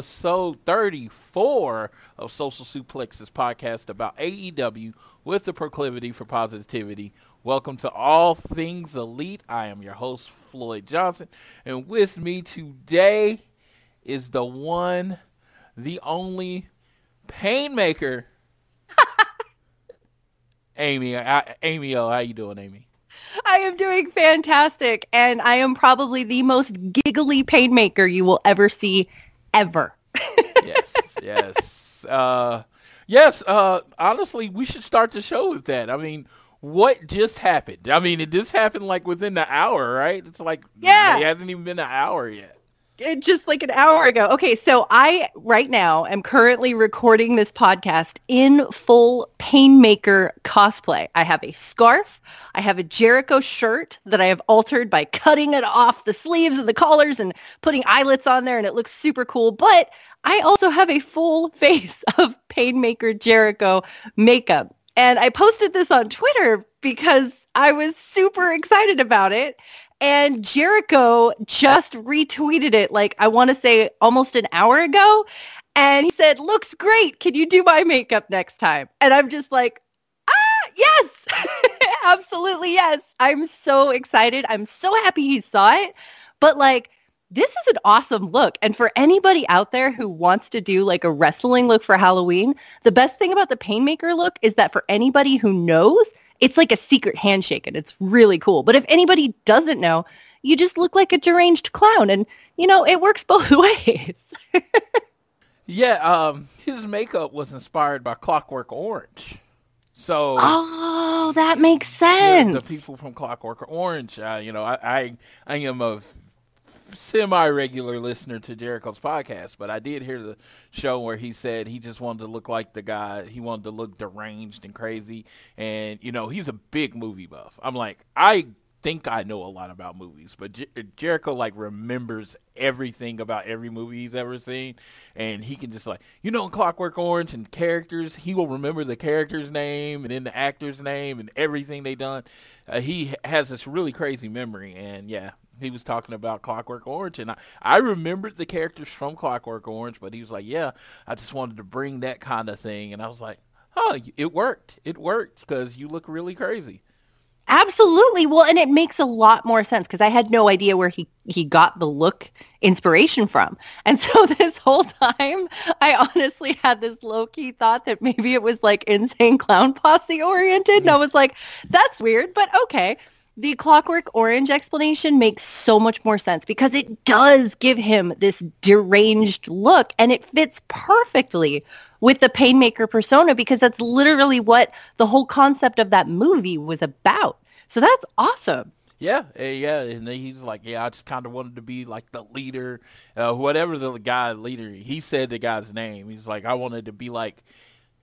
Episode 34 of Social Suplexes podcast about AEW with the proclivity for positivity. Welcome to All Things Elite. I am your host, Floyd Johnson, and with me today is the one, the only painmaker, Amy. I, Amy, oh, how you doing, Amy? I am doing fantastic, and I am probably the most giggly painmaker you will ever see, ever. yes, yes, uh, yes. Uh, honestly, we should start the show with that. I mean, what just happened? I mean, it just happened like within the hour, right? It's like Yeah. it hasn't even been an hour yet. Just like an hour ago. Okay, so I right now am currently recording this podcast in full painmaker cosplay. I have a scarf. I have a Jericho shirt that I have altered by cutting it off the sleeves and the collars and putting eyelets on there, and it looks super cool. But I also have a full face of Painmaker Jericho makeup. And I posted this on Twitter because I was super excited about it. And Jericho just retweeted it, like I want to say almost an hour ago. And he said, looks great. Can you do my makeup next time? And I'm just like, ah, yes, absolutely yes. I'm so excited. I'm so happy he saw it. But like, this is an awesome look. And for anybody out there who wants to do like a wrestling look for Halloween, the best thing about the Painmaker look is that for anybody who knows, it's like a secret handshake and it's really cool. But if anybody doesn't know, you just look like a deranged clown and you know, it works both ways. Yeah, um, his makeup was inspired by Clockwork Orange. So oh, that makes the, sense. the people from Clockwork Orange, uh, you know, I, I I am a semi regular listener to Jericho's podcast, but I did hear the show where he said he just wanted to look like the guy. He wanted to look deranged and crazy, and you know, he's a big movie buff. I'm like, I think I know a lot about movies, but Jer- Jericho like remembers everything about every movie he's ever seen, and he can just like you know in Clockwork Orange and characters, he will remember the character's name and then the actor's name and everything they done. Uh, he has this really crazy memory, and yeah. He was talking about Clockwork Orange, and I, I remembered the characters from Clockwork Orange, but he was like, "Yeah, I just wanted to bring that kind of thing," and I was like, "Oh, it worked! It worked because you look really crazy." Absolutely. Well, and it makes a lot more sense because I had no idea where he he got the look inspiration from. And so this whole time, I honestly had this low key thought that maybe it was like insane clown posse oriented. And I was like, that's weird, but okay. The Clockwork Orange explanation makes so much more sense because it does give him this deranged look and it fits perfectly with the Painmaker persona because that's literally what the whole concept of that movie was about. So that's awesome. Yeah, eh, yeah, and he's like, yeah, I just kind of wanted to be like the leader, uh, whatever the guy leader. He said the guy's name. He's like, I wanted to be like,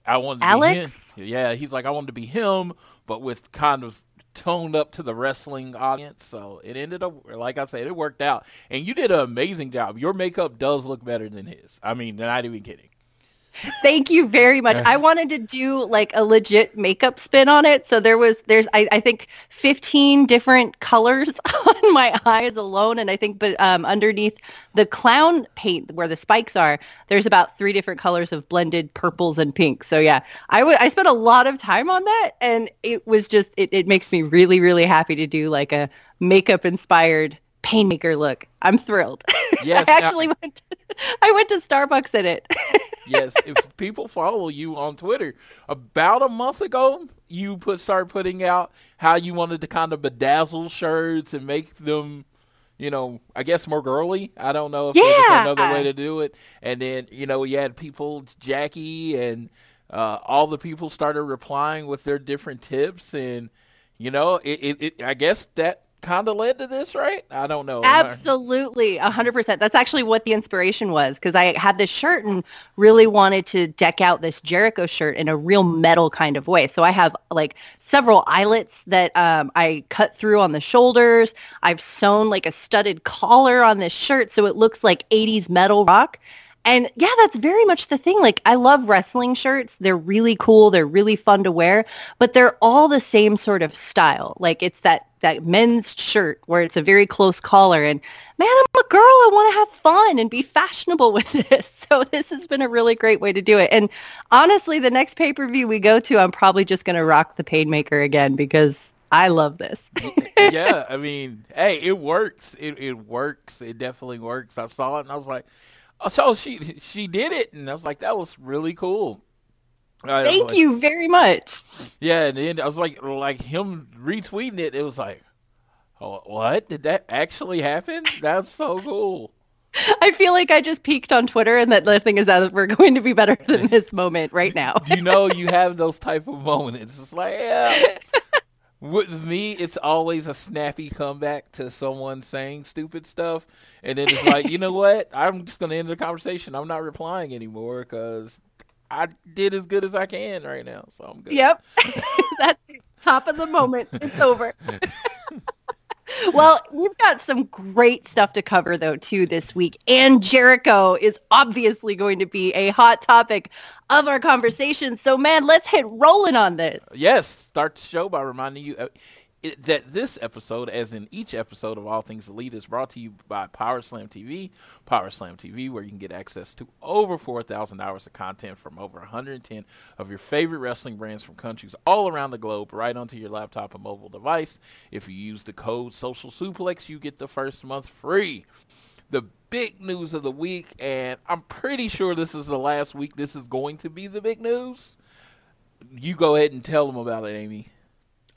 I wanted to Alex? be him. Yeah, he's like I wanted to be him, but with kind of toned up to the wrestling audience. So it ended up, like I said, it worked out. And you did an amazing job. Your makeup does look better than his. I mean, not even kidding. Thank you very much. I wanted to do like a legit makeup spin on it. So there was there's I, I think 15 different colors on my eyes alone. And I think but um, underneath the clown paint where the spikes are, there's about three different colors of blended purples and pinks. So yeah, I w- I spent a lot of time on that and it was just it, it makes me really, really happy to do like a makeup inspired painmaker look. I'm thrilled. Yes, I now- actually went I went to Starbucks in it. yes, if people follow you on Twitter, about a month ago, you put start putting out how you wanted to kind of bedazzle shirts and make them, you know, I guess more girly. I don't know if there's Yeah. another way to do it. And then you know, you had people, Jackie, and uh, all the people started replying with their different tips, and you know, it, it, it I guess that kind of led to this, right? I don't know. Absolutely, hundred percent. That's actually what the inspiration was because I had this shirt and really wanted to deck out this Jericho shirt in a real metal kind of way. So I have like several eyelets that um, I cut through on the shoulders. I've sewn like a studded collar on this shirt so it looks like '80s metal rock. And yeah, that's very much the thing. Like I love wrestling shirts. They're really cool. They're really fun to wear, but they're all the same sort of style. Like it's that that men's shirt where it's a very close collar and man, I'm a girl. I want to have fun and be fashionable with this. So this has been a really great way to do it. And honestly, the next pay-per-view we go to, I'm probably just going to rock the Painmaker again because I love this. yeah, I mean, hey, it works. It it works. It definitely works. I saw it and I was like, so she she did it, and I was like, that was really cool. I Thank like- you very much. Yeah, and then I was like, like him retweeting it. It was like, oh, what did that actually happen? That's so cool. I feel like I just peaked on Twitter and that nothing is that we're going to be better than this moment right now. You know, you have those type of moments. It's like, yeah. With me, it's always a snappy comeback to someone saying stupid stuff, and then it's like, you know what? I'm just gonna end the conversation. I'm not replying anymore because I did as good as I can right now, so I'm good. Yep. That's top of the moment. It's over. well, we've got some great stuff to cover though too this week. And Jericho is obviously going to be a hot topic of our conversation. So man, let's hit rolling on this. Yes, start the show by reminding you uh, that this episode, as in each episode of All Things Elite, is brought to you by Power Slam TV. Power Slam TV, where you can get access to over 4,000 hours of content from over 110 of your favorite wrestling brands from countries all around the globe, right onto your laptop and mobile device. If you use the code Social Suplex, you get the first month free the big news of the week, and I'm pretty sure this is the last week this is going to be the big news. You go ahead and tell them about it, Amy.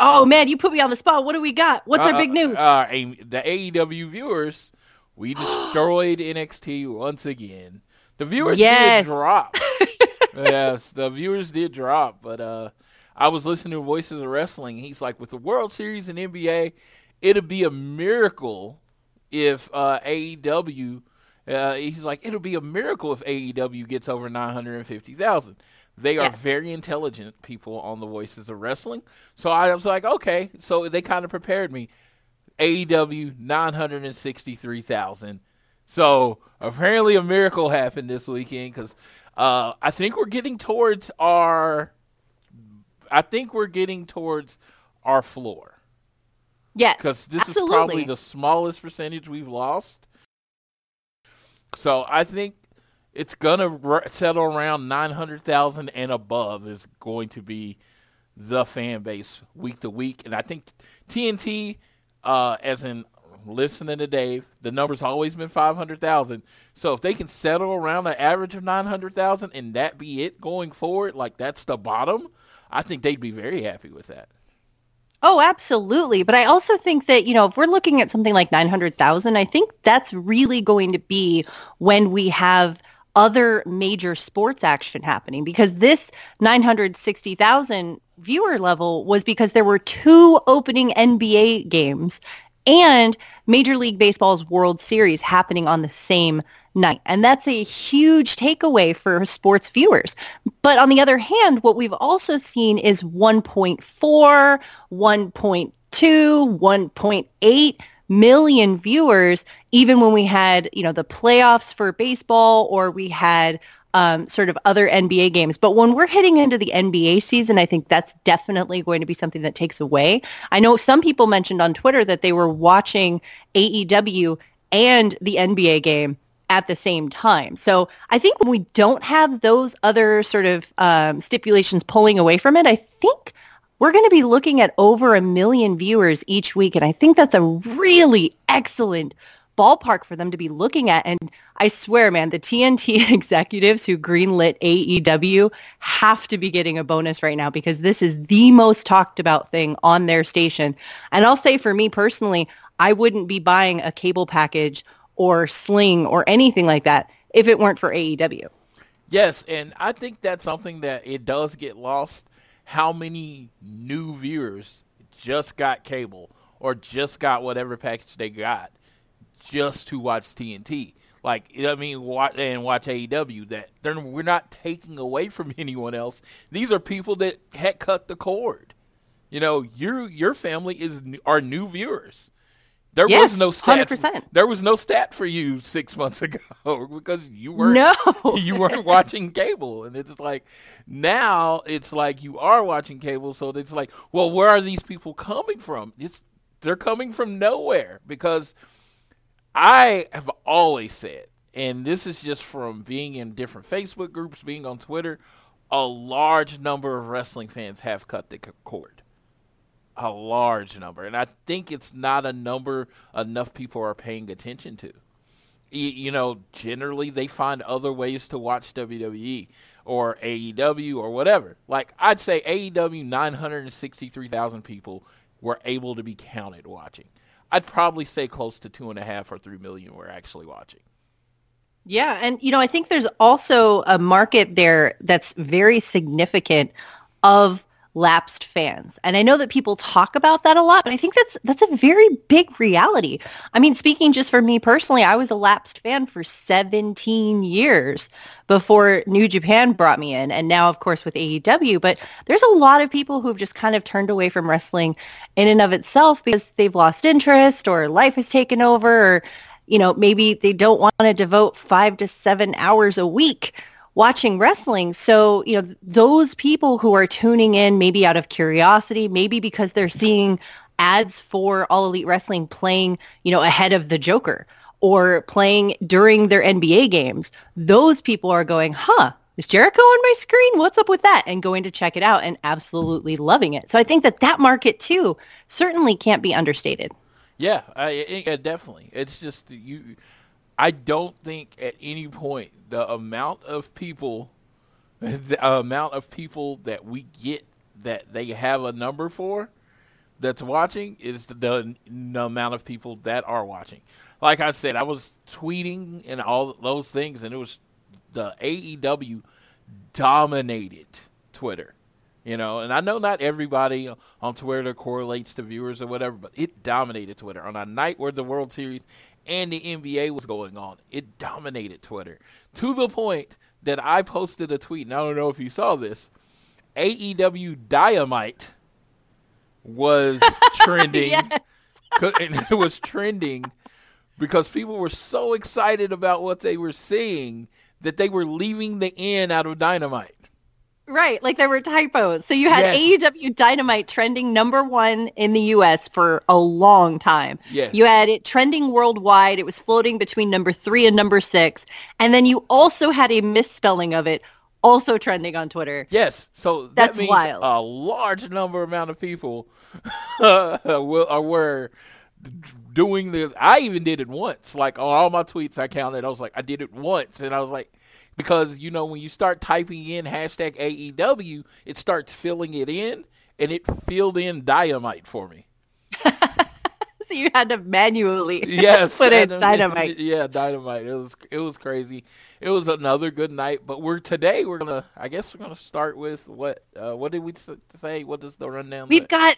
Oh man, you put me on the spot. What do we got? What's our Uh, big news? Uh, the AEW viewers, we destroyed NXT once again. The viewers Yes. did drop. yes, the viewers did drop, but uh, I was listening to Voices of Wrestling. He's like, with the World Series and NBA, it'd be a miracle if uh, AEW. Uh, he's like, it'll be a miracle if AEW gets over nine hundred and fifty thousand. They are Yes. very intelligent people on the Voices of Wrestling. So I was like, okay. So they kind of prepared me. AEW nine hundred and sixty three thousand. So apparently a miracle happened this weekend because uh, I think we're getting towards our. I think we're getting towards our floor yes, because this absolutely. is probably the smallest percentage we've lost. So I think it's gonna r- settle around nine hundred thousand and above is going to be the fan base week to week, and I think TNT, uh, as in listening to Dave, the number's always been five hundred thousand. So if they can settle around an average of nine hundred thousand and that be it going forward, like that's the bottom, I think they'd be very happy with that. Oh, absolutely. But I also think that, you know, if we're looking at something like 900,000, I think that's really going to be when we have other major sports action happening because this 960,000 viewer level was because there were two opening NBA games and Major League Baseball's World Series happening on the same night. And that's a huge takeaway for sports viewers. But on the other hand, what we've also seen is 1.4, 1.2, 1.8 million viewers, even when we had, you know, the playoffs for baseball or we had um, sort of other NBA games. But when we're heading into the NBA season, I think that's definitely going to be something that takes away. I know some people mentioned on Twitter that they were watching AEW and the NBA game at the same time. So I think when we don't have those other sort of um, stipulations pulling away from it, I think we're going to be looking at over a million viewers each week. And I think that's a really excellent ballpark for them to be looking at. And I swear, man, the TNT executives who greenlit AEW have to be getting a bonus right now because this is the most talked about thing on their station. And I'll say for me personally, I wouldn't be buying a cable package or Sling or anything like that if it weren't for AEW. Yes, and I think that's something that it does get lost. How many new viewers just got cable or just got whatever package they got just to watch TNT? Like, I mean, watch and watch AEW. That they're, we're not taking away from anyone else. These are people that had cut the cord. You know, your your family is are new viewers. There Yes, was no stat. 100%. There was no stat for you six months ago because you weren't No. you weren't watching cable, and it's like now it's like you are watching cable. So it's like, well, where are these people coming from? It's they're coming from nowhere because I have always said, and this is just from being in different Facebook groups, being on Twitter, a large number of wrestling fans have cut the cord. A large number. And I think it's not a number enough people are paying attention to. You know, generally they find other ways to watch WWE or AEW or whatever. Like, I'd say AEW, 963,000 people were able to be counted watching. I'd probably say close to two and a half or three million were actually watching. Yeah, and you know, I think there's also a market there that's very significant of lapsed fans. And I know that people talk about that a lot, but I think that's that's a very big reality. I mean, speaking just for me personally, I was a lapsed fan for 17 years before New Japan brought me in and now of course with AEW, but there's a lot of people who've just kind of turned away from wrestling in and of itself because they've lost interest or life has taken over or you know, maybe they don't want to devote five to seven hours a week watching wrestling. So, you know, those people who are tuning in maybe out of curiosity, maybe because they're seeing ads for All Elite Wrestling playing, you know, ahead of the Joker or playing during their NBA games, those people are going, huh, is Jericho on my screen? What's up with that? And going to check it out and absolutely loving it. So I think that that market too certainly can't be understated. Yeah, I, I, definitely. It's just you. I don't think at any point the amount of people, the amount of people that we get that they have a number for, that's watching is the, the, amount of people that are watching. Like I said, I was tweeting and all those things, and it was the AEW dominated Twitter. You know, and I know not everybody on Twitter correlates to viewers or whatever, but it dominated Twitter on a night where the World Series and the NBA was going on. It dominated Twitter to the point that I posted a tweet, and I don't know if you saw this. AEW Dynamite was trending. Co- and it was trending because people were so excited about what they were seeing that they were leaving the N out of Dynamite. Right, like there were typos. So you had Yes. AEW Dynamite trending number one in the US for a long time. Yes. You had it trending worldwide. It was floating between number three and number six. And then you also had a misspelling of it also trending on Twitter. Yes, so that That's means wild. a large number amount of people will were doing this. I even did it once. Like on all my tweets, I counted. I was like, I did it once, and I was like, because you know when you start typing in hashtag AEW, it starts filling it in, and it filled in dynamite for me. So you had to manually Yes, put in Dynamite. Yeah, dynamite. It was it was crazy. It was another good night. But we're today we're gonna. I guess we're gonna start with what? Uh, what did we say? What does the rundown? We've say? got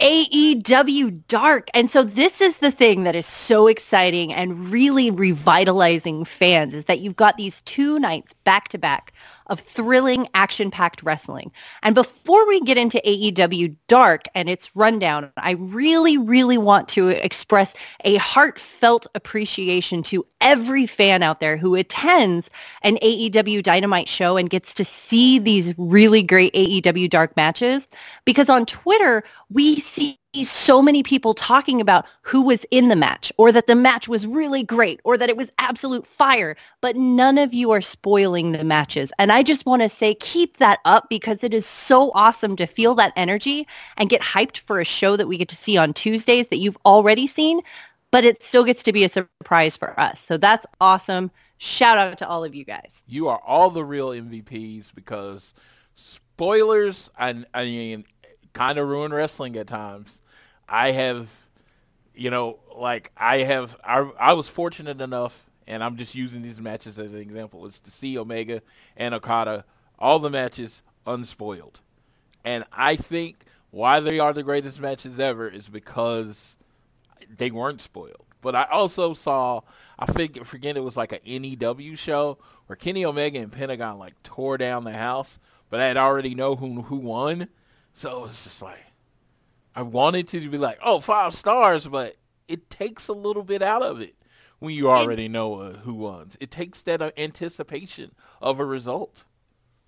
AEW Dark. And so this is the thing that is so exciting and really revitalizing fans is that you've got these two nights back to back of thrilling action-packed wrestling. And before we get into AEW Dark and its rundown, I really really want to express a heartfelt appreciation to every fan out there who attends an AEW Dynamite show and gets to see these really great AEW Dark matches because on Twitter we see so many people talking about who was in the match or that the match was really great or that it was absolute fire, but none of you are spoiling the matches. And I just want to say keep that up because it is so awesome to feel that energy and get hyped for a show that we get to see on Tuesdays that you've already seen, but it still gets to be a surprise for us. So that's awesome. Shout out to all of you guys. You are all the real MVPs because spoilers, I, I mean, kind of ruin wrestling at times. I have, you know, like I have, I, I was fortunate enough, and I'm just using these matches as an example, is to see Omega and Okada, all the matches unspoiled. And I think why they are the greatest matches ever is because they weren't spoiled. But I also saw, I think, forget it was like a NEW show where Kenny Omega and Pentagon like tore down the house, but I had already know who who won, so it was just like I wanted to be like, oh, five stars, but it takes a little bit out of it when you already know uh, who wins. It takes that uh, anticipation of a result.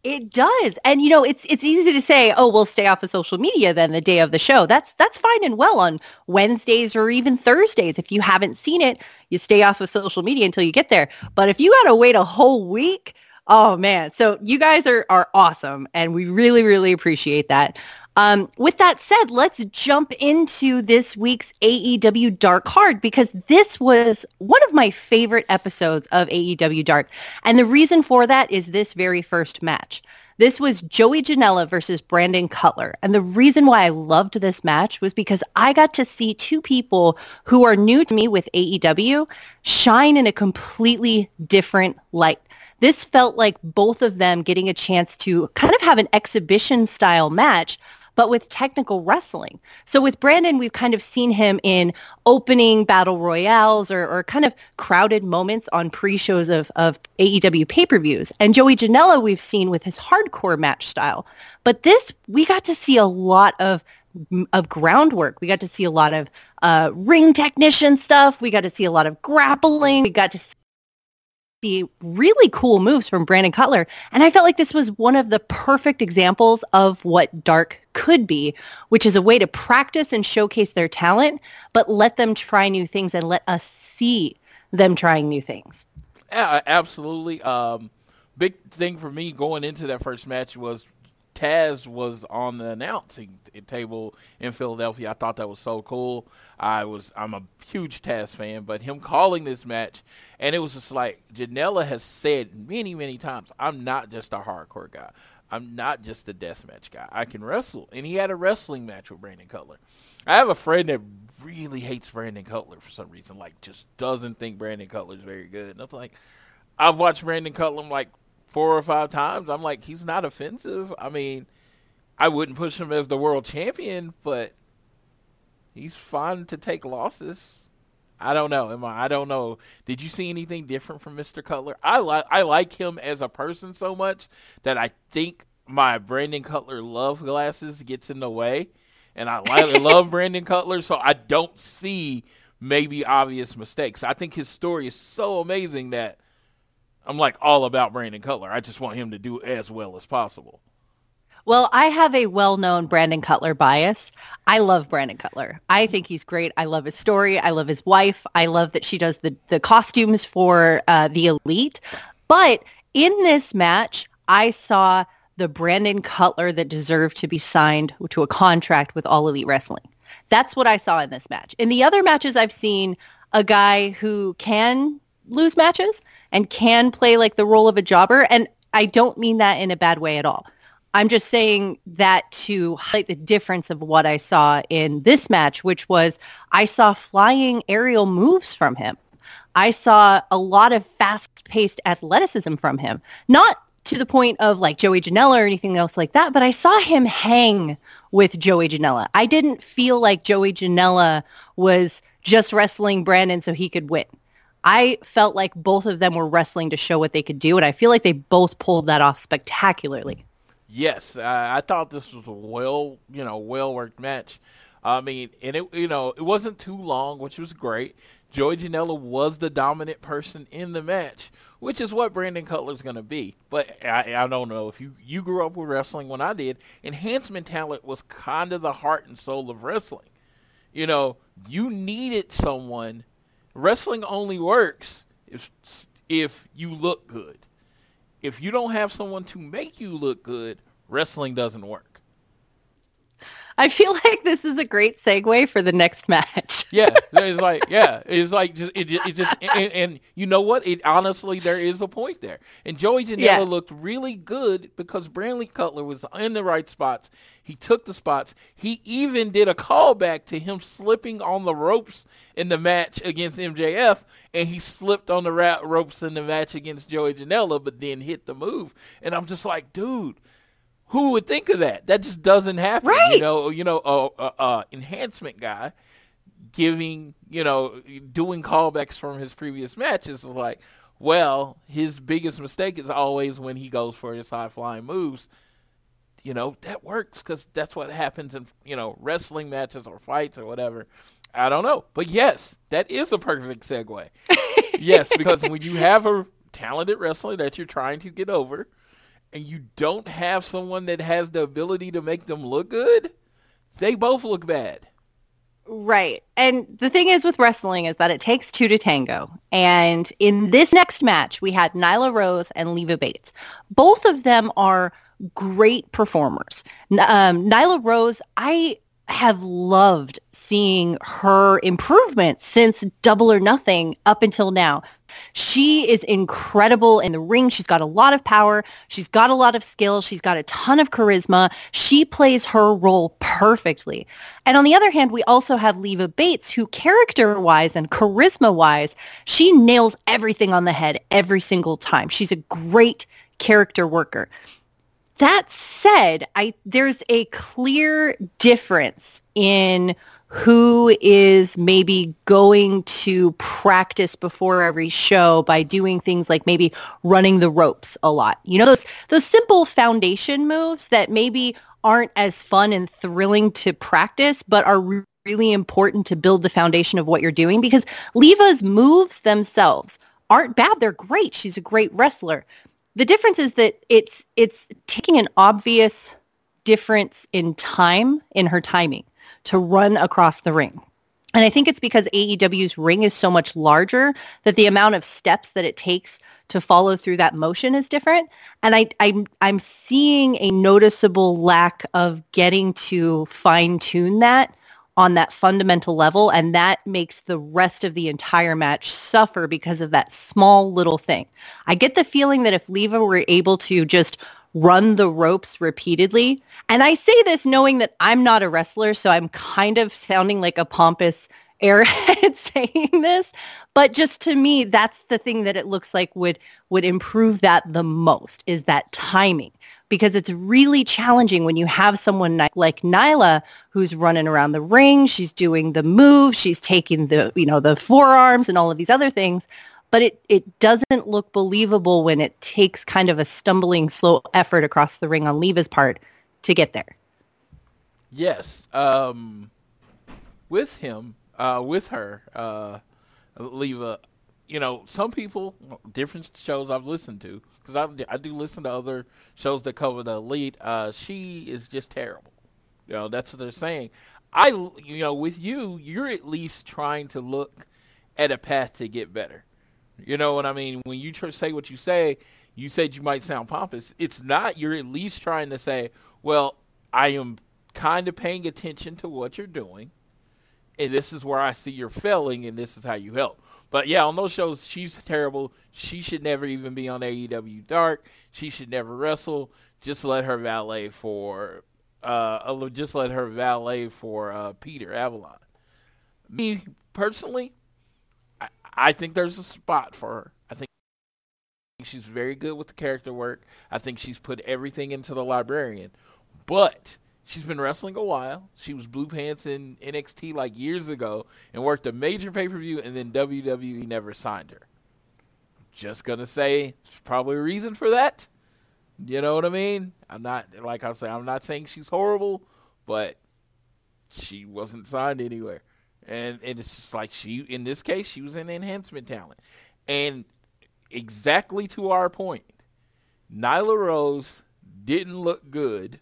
It does. And you know, it's it's easy to say, "Oh, we'll stay off of social media then the day of the show." That's that's fine and well on Wednesdays or even Thursdays. If you haven't seen it, you stay off of social media until you get there. But if you got to wait a whole week, oh man. So you guys are are awesome and we really really appreciate that. Um, with that said, let's jump into this week's AEW Dark card because this was one of my favorite episodes of AEW Dark. And the reason for that is this very first match. This was Joey Janela versus Brandon Cutler. And the reason why I loved this match was because I got to see two people who are new to me with AEW shine in a completely different light. This felt like both of them getting a chance to kind of have an exhibition style match but with technical wrestling. So with Brandon, we've kind of seen him in opening battle royales or, or kind of crowded moments on pre-shows of, of AEW pay-per-views. And Joey Janela we've seen with his hardcore match style. But this, we got to see a lot of of groundwork. We got to see a lot of uh, ring technician stuff. We got to see a lot of grappling. We got to see really cool moves from Brandon Cutler. And I felt like this was one of the perfect examples of what Dark could be, which is a way to practice and showcase their talent, but let them try new things and let us see them trying new things. Yeah, absolutely. Um, big thing for me going into that first match was Taz was on the announcing table in Philadelphia. I thought that was so cool. I was I'm a huge Taz fan, but him calling this match and it was just like Janela has said many many times, I'm not just a hardcore guy. I'm not just a deathmatch guy. I can wrestle. And he had a wrestling match with Brandon Cutler. I have a friend that really hates Brandon Cutler for some reason, like just doesn't think Brandon Cutler is very good. And I'm like, I've watched Brandon Cutler like four or five times. I'm like, he's not offensive. I mean, I wouldn't push him as the world champion, but he's fun to take losses. I don't know. Am I? I don't know. Did you see anything different from Mr. Cutler? I like I like him as a person so much that I think my Brandon Cutler love glasses gets in the way, and I like, love Brandon Cutler, so I don't see maybe obvious mistakes. I think his story is so amazing that I'm like all about Brandon Cutler. I just want him to do as well as possible. Well, I have a well-known Brandon Cutler bias. I love Brandon Cutler. I think he's great. I love his story. I love his wife. I love that she does the, the costumes for uh, the elite. But in this match, I saw the Brandon Cutler that deserved to be signed to a contract with All Elite Wrestling. That's what I saw in this match. In the other matches I've seen, a guy who can lose matches and can play like the role of a jobber. And I don't mean that in a bad way at all. I'm just saying that to highlight the difference of what I saw in this match, which was I saw flying aerial moves from him. I saw a lot of fast-paced athleticism from him. Not to the point of like Joey Janela or anything else like that, but I saw him hang with Joey Janela. I didn't feel like Joey Janela was just wrestling Brandon so he could win. I felt like both of them were wrestling to show what they could do, and I feel like they both pulled that off spectacularly. Yes, uh, I thought this was a well, you know, well worked match. I mean, and it, you know, it wasn't too long, which was great. Joey Janela was the dominant person in the match, which is what Brandon Cutler's going to be. But I, I don't know if you you grew up with wrestling when I did. Enhancement talent was kind of the heart and soul of wrestling. You know, you needed someone. Wrestling only works if if you look good. If you don't have someone to make you look good, wrestling doesn't work. I feel like this is a great segue for the next match. Yeah, it's like yeah, it's like just it, it just and, and you know what? It honestly there is a point there. And Joey Janela Yeah. looked really good because Brandon Cutler was in the right spots. He took the spots. He even did a callback to him slipping on the ropes in the match against MJF, and he slipped on the ropes in the match against Joey Janela, but then hit the move. And I'm just like, dude, who would think of that? That just doesn't happen. You know, you know, a, a, a enhancement guy giving, you know, doing callbacks from his previous matches is like, well, his biggest mistake is always when he goes for his high flying moves. You know, that works because that's what happens in, you know, wrestling matches or fights or whatever. I don't know. But yes, that is a perfect segue. yes, because when you have a talented wrestler that you're trying to get over, and you don't have someone that has the ability to make them look good, they both look bad. Right. And the thing is with wrestling is that it takes two to tango. And in this next match, we had Nyla Rose and Leva Bates. Both of them are great performers. Um, Nyla Rose, I have loved seeing her improvement since Double or Nothing up until now. She is incredible in the ring. She's got a lot of power. She's got a lot of skill. She's got a ton of charisma. She plays her role perfectly. And on the other hand, we also have Leva Bates, who character-wise and charisma-wise, she nails everything on the head every single time. She's a great character worker. That said, I there's a clear difference in who is maybe going to practice before every show by doing things like maybe running the ropes a lot. You know those those simple foundation moves that maybe aren't as fun and thrilling to practice but are re- really important to build the foundation of what you're doing because Leva's moves themselves aren't bad. They're great. She's a great wrestler. The difference is that it's it's taking an obvious difference in time in her timing to run across the ring. And I think it's because AEW's ring is so much larger that the amount of steps that it takes to follow through that motion is different. And I, I'm, I'm seeing a noticeable lack of getting to fine tune that on that fundamental level. And that makes the rest of the entire match suffer because of that small little thing. I get the feeling that if Leva were able to just run the ropes repeatedly, and I say this knowing that I'm not a wrestler, so I'm kind of sounding like a pompous airhead saying this, but just to me, that's the thing that it looks like would would improve that the most is that timing because it's really challenging when you have someone like Nyla who's running around the ring, she's doing the move, she's taking the you know the forearms and all of these other things, but it it doesn't look believable when it takes kind of a stumbling slow effort across the ring on Leva's part to get there. Yes. Um, with him, uh, with her, uh, Leva, you know, some people, different shows I've listened to, because I, I do listen to other shows that cover the elite. Uh, she is just terrible. You know, that's what they're saying. I, you know, with you, you're at least trying to look at a path to get better. You know what I mean? When you say what you say, you said you might sound pompous. It's not. You're at least trying to say, well, I am kind of paying attention to what you're doing, and this is where I see you're failing, and this is how you help. But yeah, on those shows, she's terrible. She should never even be on AEW Dark. She should never wrestle. Just let her valet for, uh, just let her valet for uh, Peter Avalon. Me personally, I, I think there's a spot for her. I think she's very good with the character work. I think she's put everything into the librarian. But she's been wrestling a while. She was blue pants in NXT like years ago and worked a major pay per view, and then WWE never signed her. Just gonna say, there's probably a reason for that. You know what I mean? I'm not like I say, I'm not saying she's horrible, but she wasn't signed anywhere. And, and it's just like she in this case she was an enhancement talent. And exactly to our point, Nyla Rose didn't look good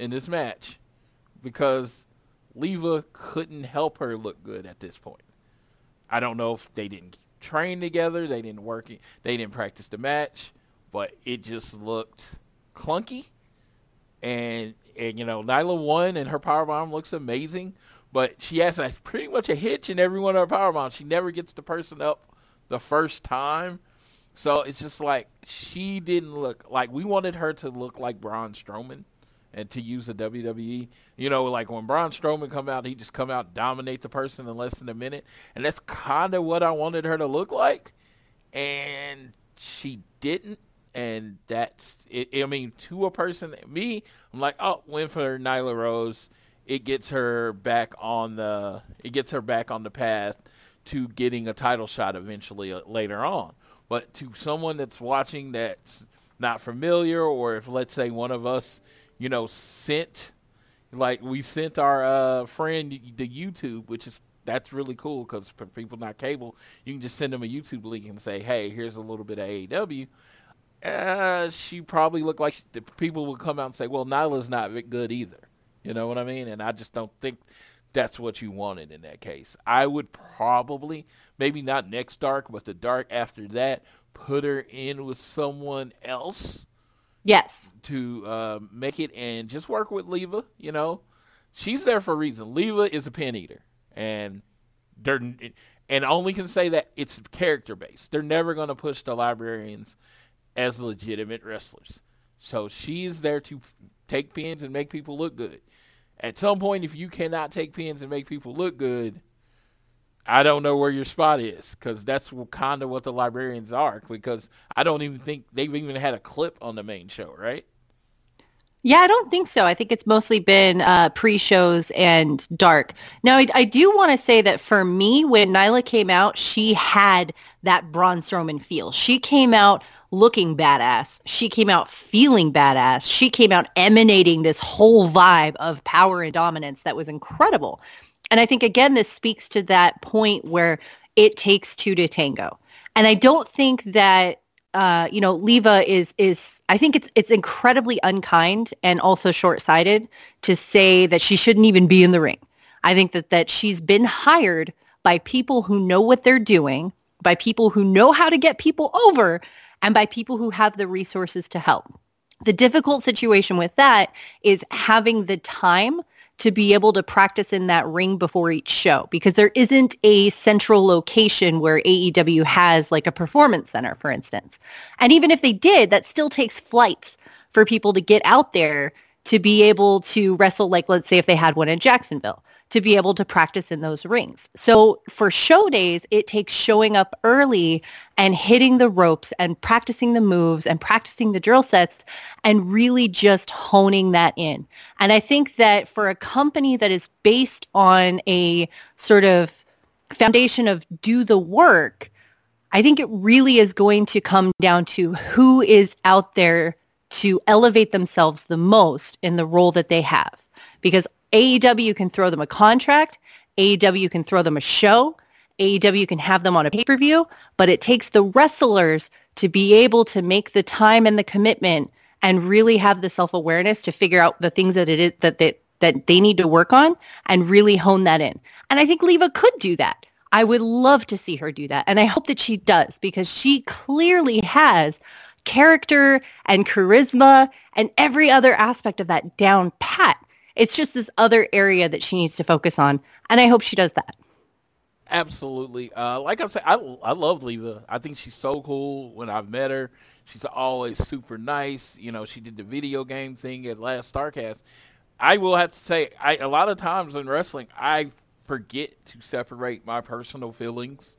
in this match because Leva couldn't help her look good at this point. I don't know if they didn't train together, they didn't work, it, they didn't practice the match, but it just looked clunky. And and you know Nyla won, and her power bomb looks amazing, but she has a pretty much a hitch in every one of her power bombs. She never gets the person up the first time. So it's just like she didn't look like we wanted her to look like Braun Strowman and to use the WWE. You know, like when Braun Strowman come out, he just come out dominate the person in less than a minute, and that's kind of what I wanted her to look like, and she didn't. And that's it. I mean, to a person, me, I'm like, oh, win for Nyla Rose. It gets her back on the. It gets her back on the path to getting a title shot eventually uh, later on. But to someone that's watching that's not familiar, or if let's say one of us you know, sent like we sent our uh, friend the YouTube, which is that's really cool because for people not cable, you can just send them a YouTube link and say, "Hey, here's a little bit of AEW." Uh, she probably looked like the people would come out and say, "Well, Nyla's not good either." You know what I mean? And I just don't think that's what you wanted in that case. I would probably, maybe not next dark, but the dark after that, put her in with someone else Yes. To uh, make it and just work with Leva. You know, she's there for a reason. Leva is a pin eater, and they're and only can say that it's character based. They're never going to push the librarians as legitimate wrestlers. So she's there to take pins and make people look good. At some point, if you cannot take pins and make people look good, I don't know where your spot is because that's kind of what the librarians are. Because I don't even think they've even had a clip on the main show, right? Yeah, I don't think so. I think it's mostly been uh, pre-shows and dark. Now, I, I do want to say that for me, when Nyla came out, she had that Braun Strowman feel. She came out looking badass. She came out feeling badass. She came out emanating this whole vibe of power and dominance that was incredible. And I think, again, this speaks to that point where it takes two to tango. And I don't think that uh, you know, Leva is is I think it's it's incredibly unkind and also short-sighted to say that she shouldn't even be in the ring. I think that that she's been hired by people who know what they're doing, by people who know how to get people over, and by people who have the resources to help. The difficult situation with that is having the time to be able to practice in that ring before each show because there isn't a central location where AEW has like a performance center, for instance. And even if they did, that still takes flights for people to get out there to be able to wrestle, like let's say if they had one in Jacksonville to be able to practice in those rings. So for show days, it takes showing up early and hitting the ropes and practicing the moves and practicing the drill sets and really just honing that in. And I think that for a company that is based on a sort of foundation of do the work, I think it really is going to come down to who is out there to elevate themselves the most in the role that they have. Because AEW can throw them a contract. AEW can throw them a show. AEW can have them on a pay-per-view, but it takes the wrestlers to be able to make the time and the commitment and really have the self-awareness to figure out the things that it is that they, that they need to work on and really hone that in. And I think Leva could do that. I would love to see her do that. And I hope that she does because she clearly has character and charisma and every other aspect of that down pat. It's just this other area that she needs to focus on, and I hope she does that. Absolutely. Uh, like I said, I, I love Leva. I think she's so cool when I've met her. She's always super nice. You know, she did the video game thing at last Starcast. I will have to say, I, a lot of times in wrestling, I forget to separate my personal feelings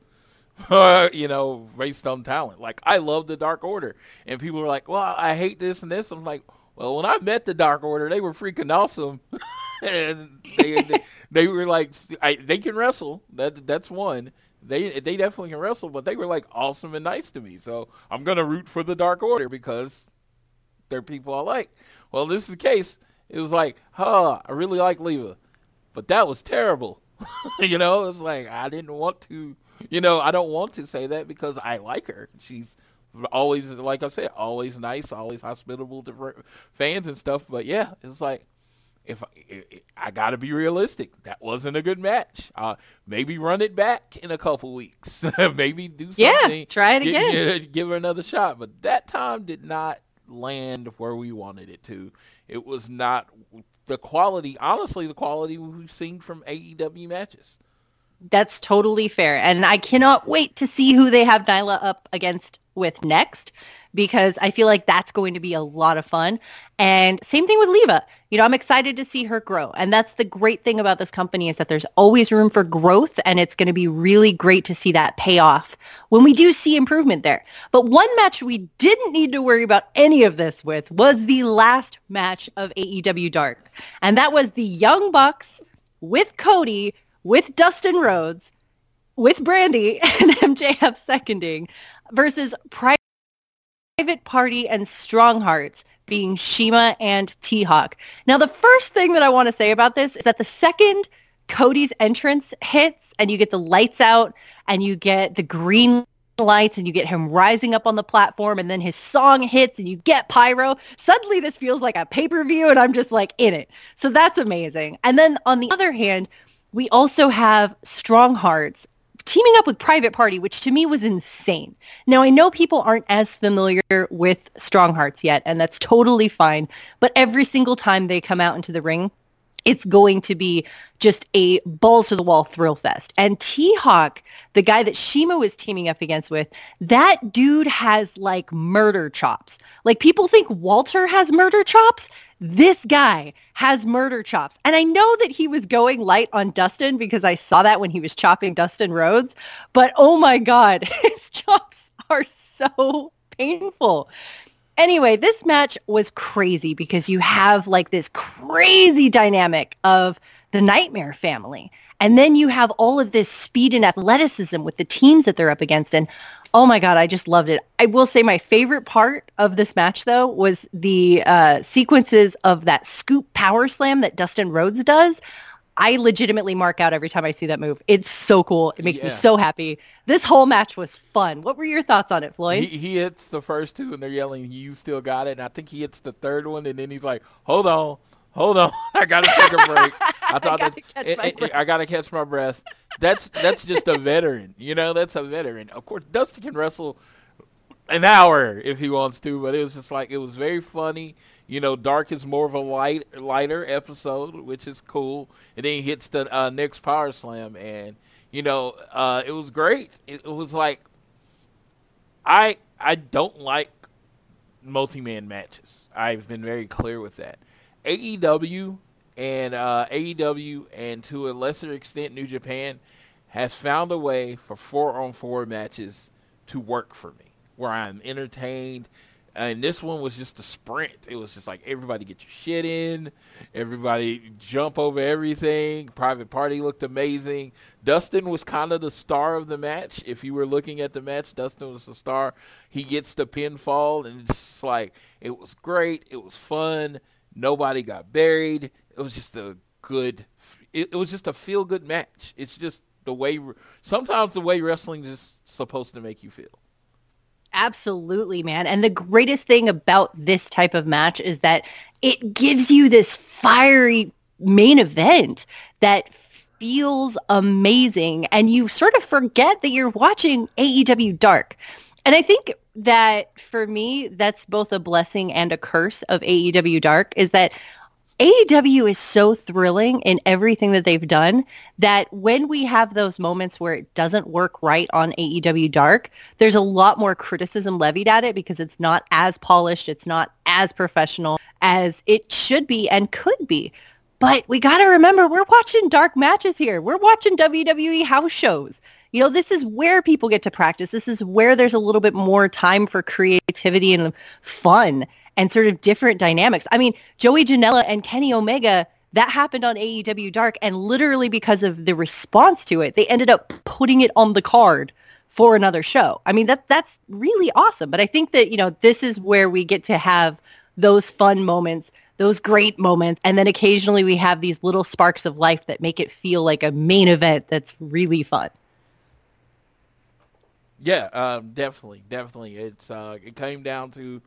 you know, based on talent. Like I love the Dark Order, and people are like, "Well, I hate this and this." I'm like, "Well, when I met the Dark Order, they were freaking awesome." and they, they, they were like I, they can wrestle. That that's one. They they definitely can wrestle, but they were like awesome and nice to me. So I'm gonna root for the Dark Order because they're people I like. Well, this is the case. It was like, huh, I really like Leva, but that was terrible. you know, it's like I didn't want to. You know, I don't want to say that because I like her. She's always, like I said, always nice, always hospitable to fans and stuff. But yeah, it's like if I, I got to be realistic, that wasn't a good match. Uh, maybe run it back in a couple weeks. maybe do something. Yeah, try it again. Give, give her another shot. But that time did not land where we wanted it to. It was not the quality. Honestly, the quality we've seen from AEW matches. That's totally fair. And I cannot wait to see who they have Nyla up against with next because I feel like that's going to be a lot of fun. And same thing with Leva. You know, I'm excited to see her grow. And that's the great thing about this company is that there's always room for growth and it's going to be really great to see that pay off when we do see improvement there. But one match we didn't need to worry about any of this with was the last match of AEW Dark. And that was the Young Bucks with Cody, with Dustin Rhodes, with Brandi and MJF seconding versus Private Party and Strong Hearts being CIMA and T-Hawk. Now, the first thing that I want to say about this is that the second Cody's entrance hits and you get the lights out and you get the green lights and you get him rising up on the platform and then his song hits and you get pyro suddenly this feels like a pay-per-view and i'm just like in it so that's amazing and then on the other hand we also have strong hearts teaming up with Private Party, which to me was insane. Now, I know people aren't as familiar with Strong Hearts yet, and that's totally fine. But every single time they come out into the ring, it's going to be just a balls to the wall thrill fest. And T-Hawk, the guy that CIMA was teaming up against with, that dude has like murder chops. Like people think Walter has murder chops. This guy has murder chops. And I know that he was going light on Dustin because I saw that when he was chopping Dustin Rhodes. But oh my God, his chops are so painful. Anyway, this match was crazy because you have like this crazy dynamic of the Nightmare family. And then you have all of this speed and athleticism with the teams that they're up against. And oh my God, I just loved it. I will say my favorite part of this match, though, was the uh, sequences of that scoop power slam that Dustin Rhodes does. I legitimately mark out every time I see that move. It's so cool. It makes yeah. me so happy. This whole match was fun. What were your thoughts on it, Floyd? He, he, hits the first two and they're yelling, "You still got it!" And I think he hits the third one, and then he's like, "Hold on, hold on, I gotta take a break." I thought I that it, it, I gotta catch my breath. That's that's just a veteran, you know. That's a veteran. Of course, Dusty can wrestle an hour if he wants to, but it was just like it was very funny. You know, Dark is more of a light, lighter episode, which is cool. And then he hits the uh, next power slam, and you know, uh, it was great. It, it was like I I don't like multi-man matches. I've been very clear with that. AEW and uh, AEW and to a lesser extent New Japan has found a way for four on four matches to work for me, where I'm entertained and this one was just a sprint. It was just like everybody get your shit in, everybody jump over everything. Private Party looked amazing. Dustin was kind of the star of the match. If you were looking at the match, Dustin was the star. He gets the pinfall, and it's like it was great. It was fun. Nobody got buried. It was just a good. It, it was just a feel good match. It's just the way. Sometimes the way wrestling is supposed to make you feel. Absolutely, man. And the greatest thing about this type of match is that it gives you this fiery main event that feels amazing and you sort of forget that you're watching AEW Dark. And I think that for me that's both a blessing and a curse of AEW Dark is that AEW is so thrilling in everything that they've done that when we have those moments where it doesn't work right on AEW Dark, there's a lot more criticism levied at it because it's not as polished, it's not as professional as it should be and could be. But we got to remember we're watching dark matches here. We're watching WWE house shows. You know, this is where people get to practice. This is where there's a little bit more time for creativity and fun and sort of different dynamics. I mean, Joey Janela and Kenny Omega, that happened on AEW Dark, and literally because of the response to it, they ended up putting it on the card for another show. I mean, that that's really awesome. But I think that, you know, this is where we get to have those fun moments, those great moments, and then occasionally we have these little sparks of life that make it feel like a main event that's really fun. Yeah, um, definitely, definitely. It's uh, it came down to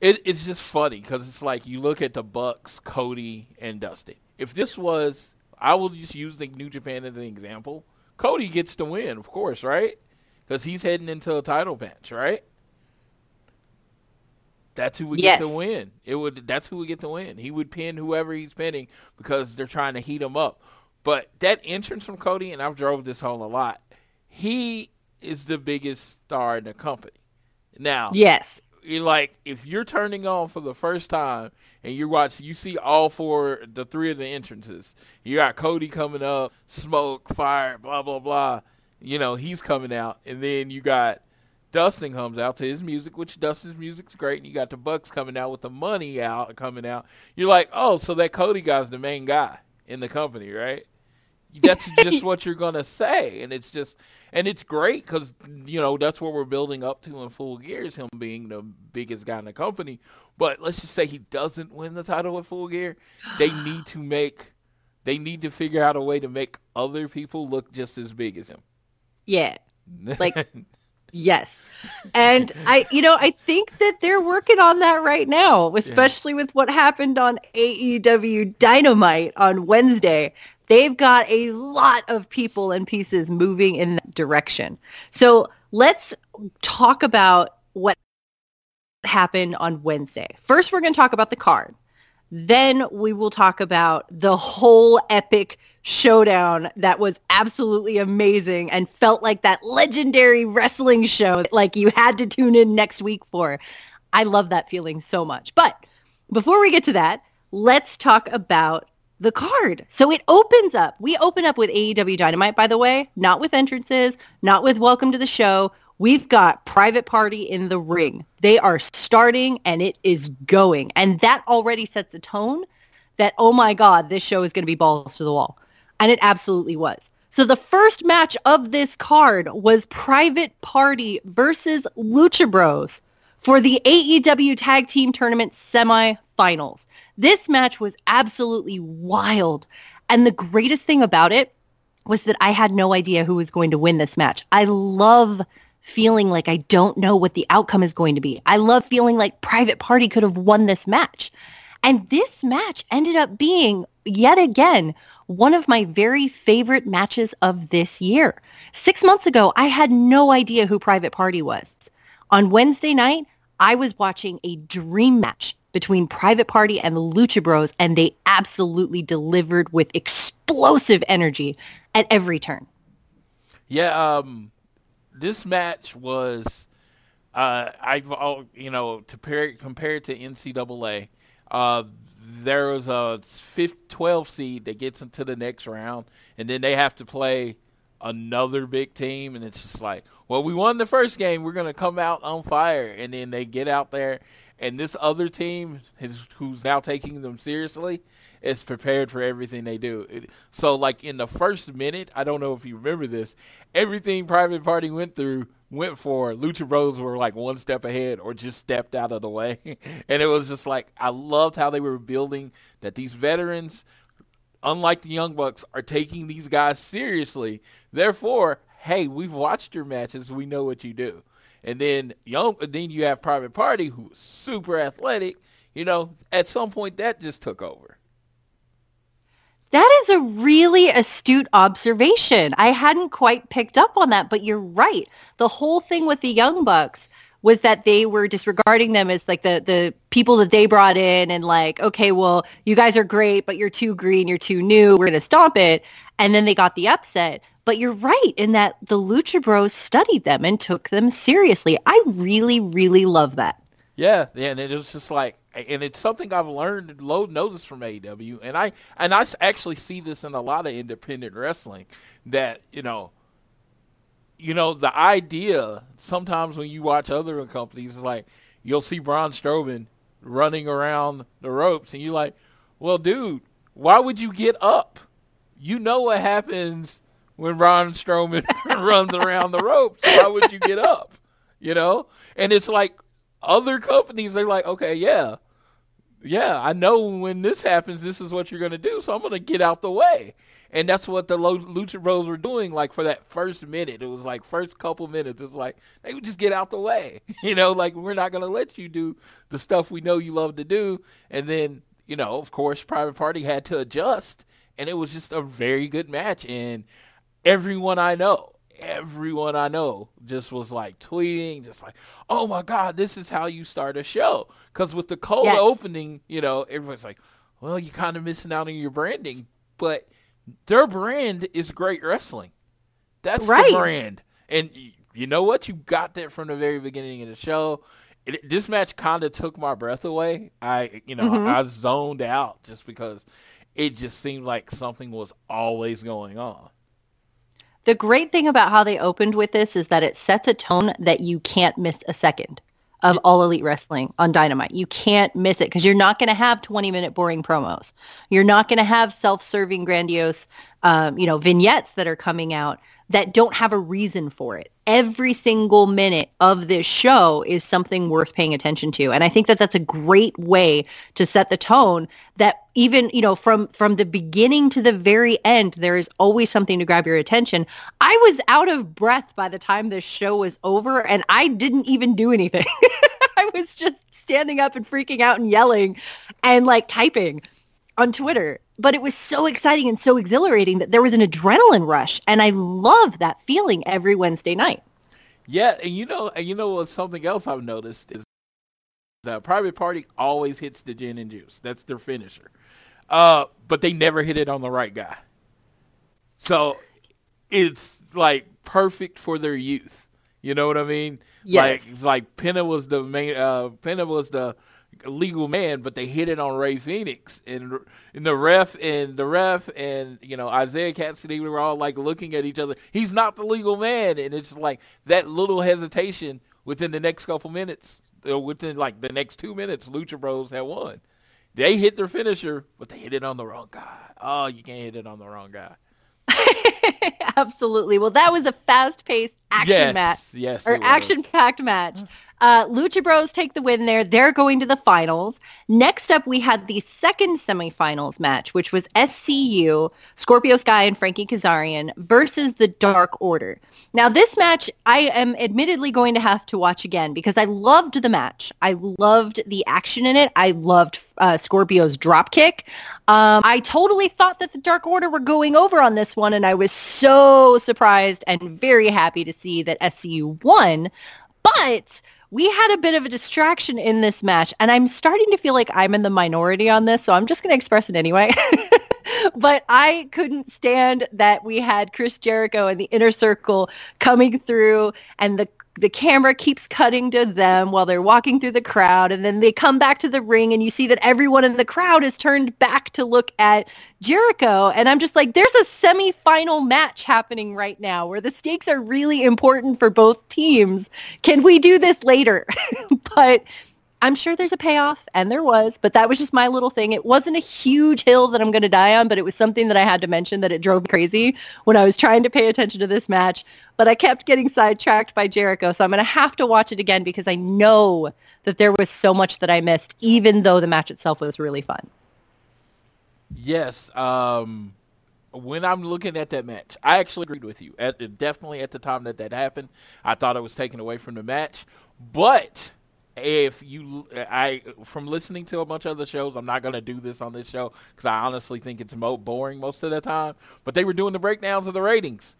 it, it's just funny because it's like you look at the Bucks, Cody, and Dustin. If this was, I will just use the New Japan as an example. Cody gets to win, of course, right? Because he's heading into a title match, right? That's who would Yes. get to win. It would. That's who would get to win. He would pin whoever he's pinning because they're trying to heat him up. But that entrance from Cody, and I've drove this home a lot. He is the biggest star in the company. Now, Yes. you're like if you're turning on for the first time and you watch you see all four the three of the entrances. You got cody coming up smoke fire blah blah blah. You know he's coming out. And then you got dustin comes out to his music which dustin's music's great. And you got the bucks coming out with the money out coming out. You're like oh so that cody guy's the main guy in the company right that's just what you're gonna say, and it's just, and it's great because you know that's what we're building up to in full gear is him being the biggest guy in the company. But let's just say he doesn't win the title with full gear, they need to make, they need to figure out a way to make other people look just as big as him. Yeah. Like yes. And I you know, I think that they're working on that right now, especially with what happened on AEW Dynamite on Wednesday. They've got a lot of people and pieces moving in that direction. So, let's talk about what happened on Wednesday. First, we're going to talk about the card. Then we will talk about the whole epic showdown that was absolutely amazing and felt like that legendary wrestling show like you had to tune in next week for. I love that feeling so much. But before we get to that, let's talk about the card. So it opens up. We open up with AEW Dynamite, by the way, not with entrances, not with welcome to the show. We've got Private Party in the ring. They are starting and it is going. And that already sets the tone that, oh my God, this show is going to be balls to the wall. And it absolutely was. So the first match of this card was Private Party versus Lucha Bros for the AEW Tag Team Tournament semifinals. This match was absolutely wild. And the greatest thing about it was that I had no idea who was going to win this match. I love feeling like I don't know what the outcome is going to be. I love feeling like Private Party could have won this match. And this match ended up being yet again one of my very favorite matches of this year. Six months ago, I had no idea who Private Party was. On Wednesday night, I was watching a dream match between Private Party and the Lucha Bros, and they absolutely delivered with explosive energy at every turn. Yeah, um, this match was, uh, I've all you know to pair, compare it to NCAA. Uh, there was a fifth, 12 seed that gets into the next round, and then they have to play another big team, and it's just like, well, we won the first game, we're gonna come out on fire, and then they get out there, and this other team, is, who's now taking them seriously, is prepared for everything they do. It- so, like in the first minute, I don't know if you remember this, everything Private Party went through went for Lucha Bros were like one step ahead or just stepped out of the way, and it was just like I loved how they were building that these veterans unlike the Young Bucks, are taking these guys seriously. Therefore, hey, we've watched your matches, we know what you do. And then young, then you have Private Party, who's super athletic. You know, at some point that just took over. That is a really astute observation. I hadn't quite picked up on that, but you're right. The whole thing with the Young Bucks was that they were disregarding them as like the the people that they brought in and like, okay, well, you guys are great, but you're too green, you're too new, we're gonna stomp it. And then they got the upset. But you're right in that the Lucha Bros studied them and took them seriously. I really, really love that. Yeah, yeah, and it was just like, and it's something I've learned, low notice from AEW, and I and I actually see this in a lot of independent wrestling that you know, you know, the idea sometimes when you watch other companies like you'll see Braun Strowman running around the ropes, and you're like, well, dude, why would you get up? You know what happens when Braun Strowman runs around the ropes. Why would you get up? You know? And it's like other companies, they're like, okay, yeah, yeah, I know when this happens, this is what you're going to do. So I'm going to get out the way. And that's what the Lucha Bros were doing. Like for that first minute, it was like first couple minutes, it was like they would just get out the way. You know, like we're not going to let you do the stuff we know you love to do. And then, you know, of course, Private Party had to adjust. And it was just a very good match. And everyone I know, everyone I know just was like tweeting, just like, oh my God, this is how you start a show. Because with the cold Yes. opening, you know, everyone's like, well, you're kind of missing out on your branding. But their brand is great wrestling. That's Right. the brand. And you know what? You got that from the very beginning of the show. It, this match kind of took my breath away. I, you know, Mm-hmm. I zoned out just because it just seemed like something was always going on. The great thing about how they opened with this is that it sets a tone that you can't miss a second of all elite wrestling on Dynamite. You can't miss it because you're not going to have 20 minute boring promos. You're not going to have self-serving grandiose, um, you know, vignettes that are coming out that don't have a reason for it. Every single minute of this show is something worth paying attention to. And I think that that's a great way to set the tone that even, you know, from from the beginning to the very end, there is always something to grab your attention. I was out of breath by the time this show was over and I didn't even do anything. I was just standing up and freaking out and yelling and like typing on Twitter. But it was so exciting and so exhilarating that there was an adrenaline rush. And I love that feeling every Wednesday night. Yeah, and you know, and you know what? Something else I've noticed is that Private Party always hits the gin and juice. That's their finisher. Uh, but they never hit it on the right guy. So it's like perfect for their youth. You know what I mean? Yes. Like it's like Penta was the main. Uh, Penta was the legal man, but they hit it on Rey Fenix and, and the ref and the ref and you know Isiah Kassidy we were all like looking at each other. He's not the legal man, and it's like that little hesitation within the next couple minutes, uh, within like the next two minutes, Lucha Bros had won. They hit their finisher, but they hit it on the wrong guy. Oh, you can't hit it on the wrong guy. Absolutely. Well, that was a fast-paced action yes, match. yes, or it was. action-packed match. Uh, Lucha Bros take the win there. They're going to the finals. Next up, we had the second semifinals match, which was SCU, Scorpio Sky and Frankie Kazarian versus the Dark Order. Now, this match, I am admittedly going to have to watch again because I loved the match. I loved the action in it. I loved uh, Scorpio's drop kick. Um, I totally thought that the Dark Order were going over on this one, and I was so surprised and very happy to see that SCU won. But we had a bit of a distraction in this match, and I'm starting to feel like I'm in the minority on this, so I'm just going to express it anyway. but I couldn't stand that we had Chris Jericho and the inner circle coming through, and the the camera keeps cutting to them while they're walking through the crowd, and then they come back to the ring, and you see that everyone in the crowd is turned back to look at Jericho, and I'm just like, there's a semi-final match happening right now where the stakes are really important for both teams. Can we do this later? but I'm sure there's a payoff, and there was, but that was just my little thing. It wasn't a huge hill that I'm going to die on, but it was something that I had to mention that it drove me crazy when I was trying to pay attention to this match. But I kept getting sidetracked by Jericho, so I'm going to have to watch it again because I know that there was so much that I missed, even though the match itself was really fun. Yes. Um, when I'm looking at that match, I actually agreed with you. At, definitely at the time that that happened, I thought it was taken away from the match. But if you, uh, I from listening to a bunch of other shows, I'm not going to do this on this show because I honestly think it's mo- boring most of the time. But they were doing the breakdowns of the ratings.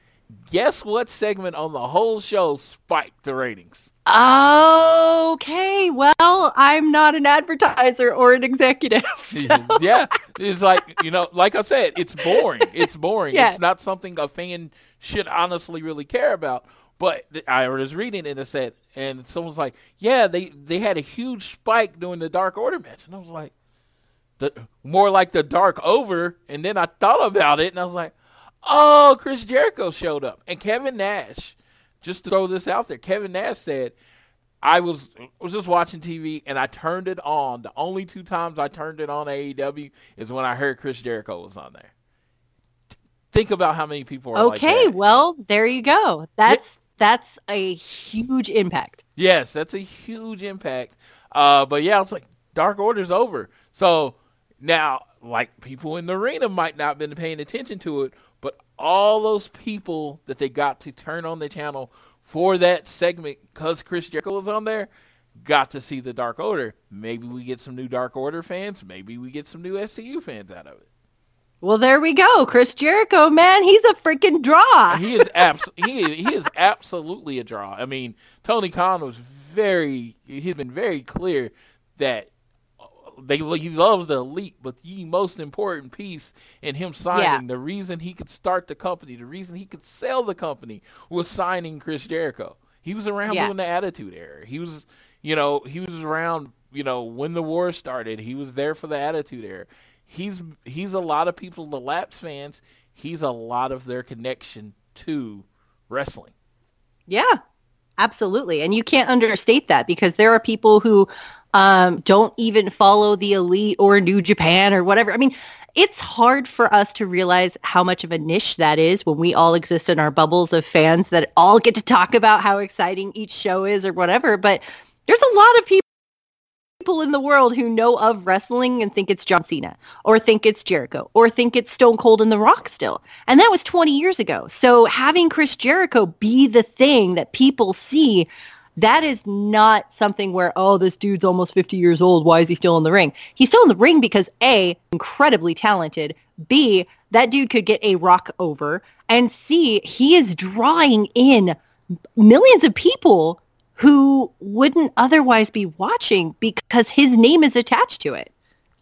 Guess what segment on the whole show spiked the ratings? Okay, well, I'm not an advertiser or an executive. So. yeah, it's like you know, like I said, it's boring. It's boring. Yeah. It's not something a fan should honestly really care about. But I was reading it and it said, and someone's like, "Yeah, they they had a huge spike during the Dark Order match," and I was like, "The more like the Dark Over." And then I thought about it, and I was like, "Oh, Chris Jericho showed up, and Kevin Nash." just to throw this out there, Kevin Nash said, I was was just watching TV and I turned it on. The only two times I turned it on AEW is when I heard Chris Jericho was on there. Think about how many people are Okay, like well, there you go. That's that's a huge impact. Yes, that's a huge impact. Uh, but yeah, it's like Dark Order's over. So now, like people in the arena might not have been paying attention to it, but all those people that they got to turn on the channel for that segment because Chris Jericho was on there got to see the Dark Order. Maybe we get some new Dark Order fans. Maybe we get some new SCU fans out of it. Well, there we go. Chris Jericho, man, he's a freaking draw. he is abs- he he is absolutely a draw. I mean, Tony Khan was very he's been very clear that uh, they he loves the elite, but the most important piece in him signing Yeah. the reason he could start the company, the reason he could sell the company was signing Chris Jericho. He was around Yeah. during the Attitude Era. He was, you know, he was around, you know, when the war started. He was there for the Attitude Era. He's he's a lot of people, the Laps fans. He's a lot of their connection to wrestling. Yeah, absolutely. And you can't understate that because there are people who um, don't even follow the elite or New Japan or whatever. I mean, it's hard for us to realize how much of a niche that is when we all exist in our bubbles of fans that all get to talk about how exciting each show is or whatever. But there's a lot of people people in the world who know of wrestling and think it's John Cena or think it's Jericho or think it's Stone Cold and The Rock still. And that was 20 years ago. So having Chris Jericho be the thing that people see, that is not something where, oh, this dude's almost 50 years old. Why is he still in the ring? He's still in the ring because A, incredibly talented. B, that dude could get a rock over. And C, he is drawing in millions of people who wouldn't otherwise be watching because his name is attached to it.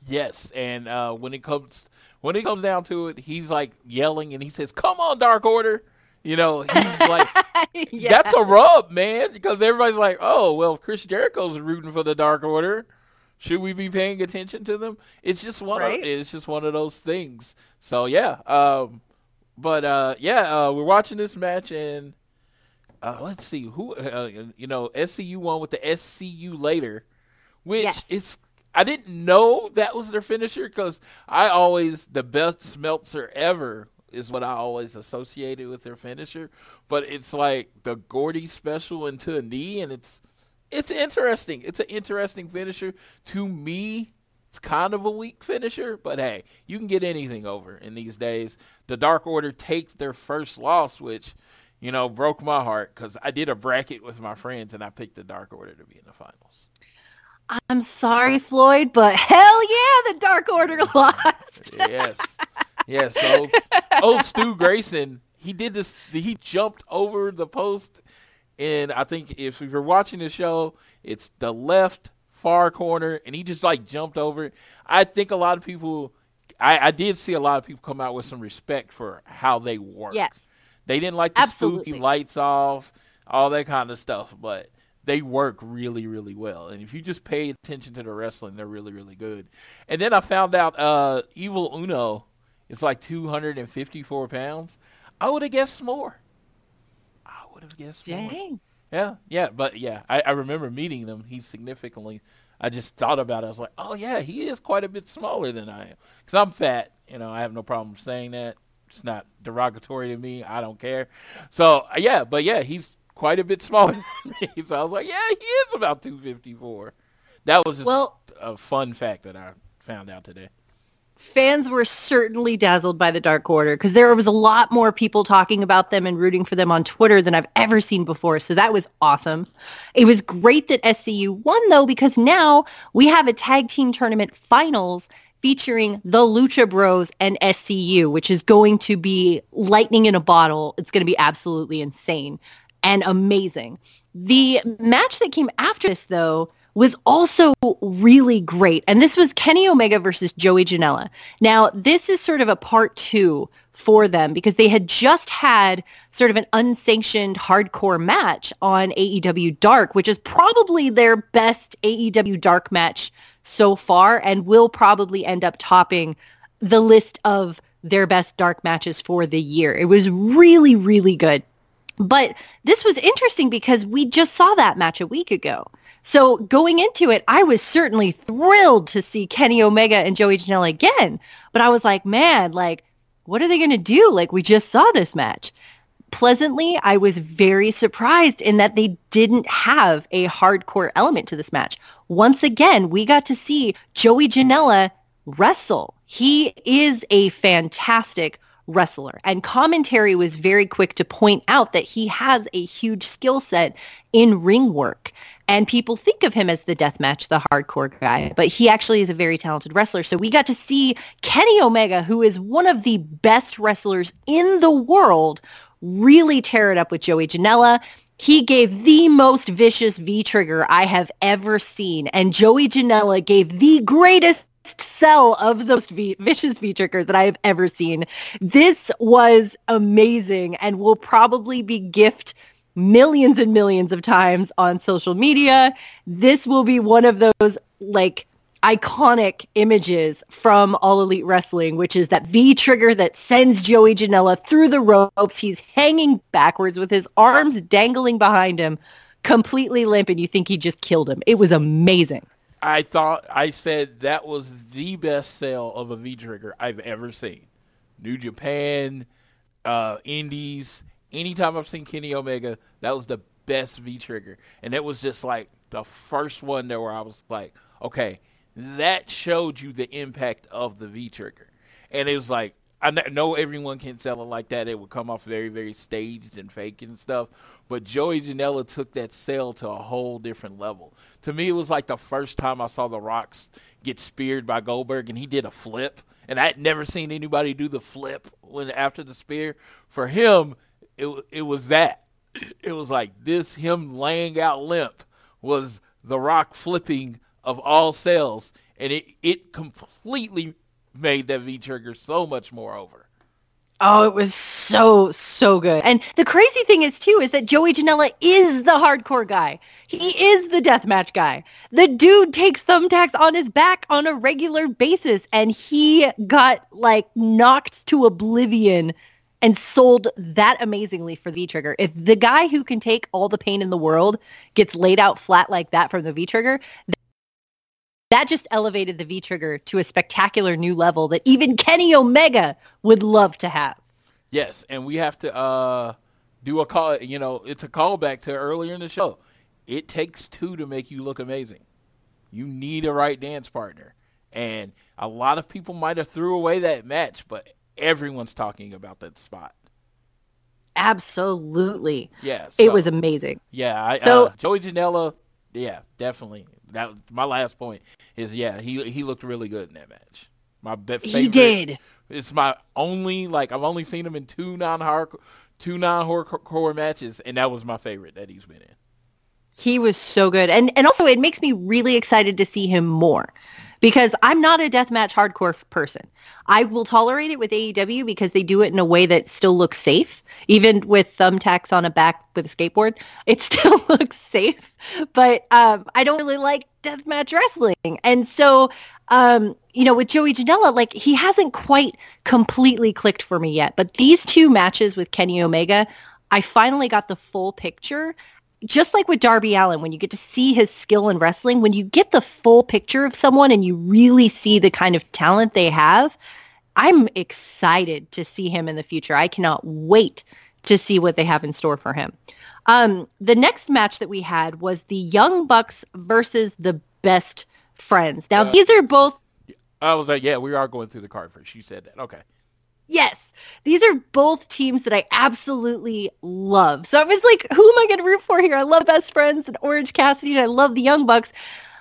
Yes, and uh, when it comes when it comes down to it, he's like yelling and he says, "Come on, Dark Order." You know, he's like, Yeah. that's a rub, man, because everybody's like, "Oh, well, if Chris Jericho's rooting for the Dark Order, should we be paying attention to them?" It's just one Right. of it's just one of those things. So yeah, um, but uh, yeah, uh, we're watching this match and uh, let's see who uh, you know SCU won with the SCU later, which Yes. it's I didn't know that was their finisher because I always the best Meltzer ever is what I always associated with their finisher, but it's like the Gordy special into a knee, and it's it's interesting. It's an interesting finisher to me. It's kind of a weak finisher, but hey, you can get anything over in these days. The Dark Order takes their first loss, which you know broke my heart because I did a bracket with my friends and I picked the Dark Order to be in the finals. I'm sorry, Floyd, but hell yeah, the Dark Order lost. yes, yes. Old, old Stu Grayson, he did this. He jumped over the post, and I think if you're watching the show, it's the left far corner, and he just like jumped over it. I think a lot of people. I, I did see a lot of people come out with some respect for how they work. Yes. They didn't like the Absolutely. spooky lights off, all that kind of stuff, but they work really, really well. And if you just pay attention to the wrestling, they're really, really good. And then I found out uh, Evil Uno is like 254 pounds. I would have guessed more. I would have guessed more. Dang. Yeah, yeah, but yeah, I, I remember meeting them. He's significantly. I just thought about it. I was like, oh yeah, he is quite a bit smaller than I am. Because I'm fat. You know, I have no problem saying that. It's not derogatory to me. I don't care. So uh, yeah, but yeah, he's quite a bit smaller than me. So I was like, yeah, he is about 254. That was just Well- a fun fact that I found out today. Fans were certainly dazzled by the Dark Order because there was a lot more people talking about them and rooting for them on Twitter than I've ever seen before. So that was awesome. It was great that SCU won though because now we have a tag team tournament finals featuring the Lucha Bros and SCU, which is going to be lightning in a bottle. It's going to be absolutely insane and amazing. The match that came after this, though, was also really great. And this was Kenny Omega versus Joey Janela. Now, this is sort of a part two for them because they had just had sort of an unsanctioned hardcore match on AEW Dark, which is probably their best AEW Dark match so far and will probably end up topping the list of their best dark matches for the year. It was really, really good. But this was interesting because we just saw that match a week ago. So going into it, I was certainly thrilled to see Kenny Omega and Joey Janela again. But I was like, man, like, what are they going to do? Like, we just saw this match. Pleasantly, I was very surprised in that they didn't have a hardcore element to this match. Once again, we got to see Joey Janela wrestle. He is a fantastic wrestler. And commentary was very quick to point out that he has a huge skill set in ring work. And people think of him as the deathmatch, the hardcore guy, but he actually is a very talented wrestler. So we got to see Kenny Omega, who is one of the best wrestlers in the world, really tear it up with Joey Janela. He gave the most vicious V trigger I have ever seen. And Joey Janela gave the greatest sell of those v- vicious V trigger that I have ever seen. This was amazing and will probably be gift millions and millions of times on social media. This will be one of those like iconic images from All Elite Wrestling, which is that V trigger that sends Joey Janela through the ropes. He's hanging backwards with his arms dangling behind him, completely limp, and you think he just killed him. It was amazing. I thought I said that was the best sale of a V trigger I've ever seen. New Japan, uh, Indies, anytime I've seen Kenny Omega, that was the best V trigger, and it was just like the first one there where I was like, okay, that showed you the impact of the V trigger, and it was like I know everyone can sell it like that; it would come off very, very staged and fake and stuff. But Joey Janela took that sale to a whole different level. To me, it was like the first time I saw The Rocks get speared by Goldberg, and he did a flip, and I had never seen anybody do the flip when after the spear. For him, it it was that. It was like this him laying out limp was the rock flipping of all sales and it it completely made that V trigger so much more over. Oh, it was so, so good. And the crazy thing is, too, is that Joey Janela is the hardcore guy. He is the deathmatch guy. The dude takes thumbtacks on his back on a regular basis, and he got, like, knocked to oblivion and sold that amazingly for the V-Trigger. If the guy who can take all the pain in the world gets laid out flat like that from the V-Trigger, that just elevated the V-Trigger to a spectacular new level that even Kenny Omega would love to have. Yes, and we have to uh, do a call. You know, it's a callback to earlier in the show. It takes two to make you look amazing. You need a right dance partner, and a lot of people might have threw away that match, but everyone's talking about that spot. Absolutely. Yeah, it was amazing. Yeah, I, So- uh, Joey Janela, yeah, definitely. That my last point is yeah, he he looked really good in that match. My be- favorite, He did. It's my only like I've only seen him in two non hardcore two non hardcore matches, and that was my favorite that he's been in. He was so good. And and also it makes me really excited to see him more because I'm not a deathmatch hardcore person. I will tolerate it with AEW because they do it in a way that still looks safe. Even with thumbtacks on a back with a skateboard, it still looks safe. But um, I don't really like deathmatch wrestling. And so, um, you know, with Joey Janela, like he hasn't quite completely clicked for me yet. But these two matches with Kenny Omega, I finally got the full picture just like with Darby Allin, when you get to see his skill in wrestling, when you get the full picture of someone and you really see the kind of talent they have, I'm excited to see him in the future. I cannot wait to see what they have in store for him. Um, the next match that we had was the Young Bucks versus the Best Friends. Now, Uh, these are both I was like, yeah, we are going through the card first. You said that, okay. Yes. These are both teams that I absolutely love. So I was like, who am I going to root for here? I love Best Friends and Orange Cassidy and I love the Young Bucks.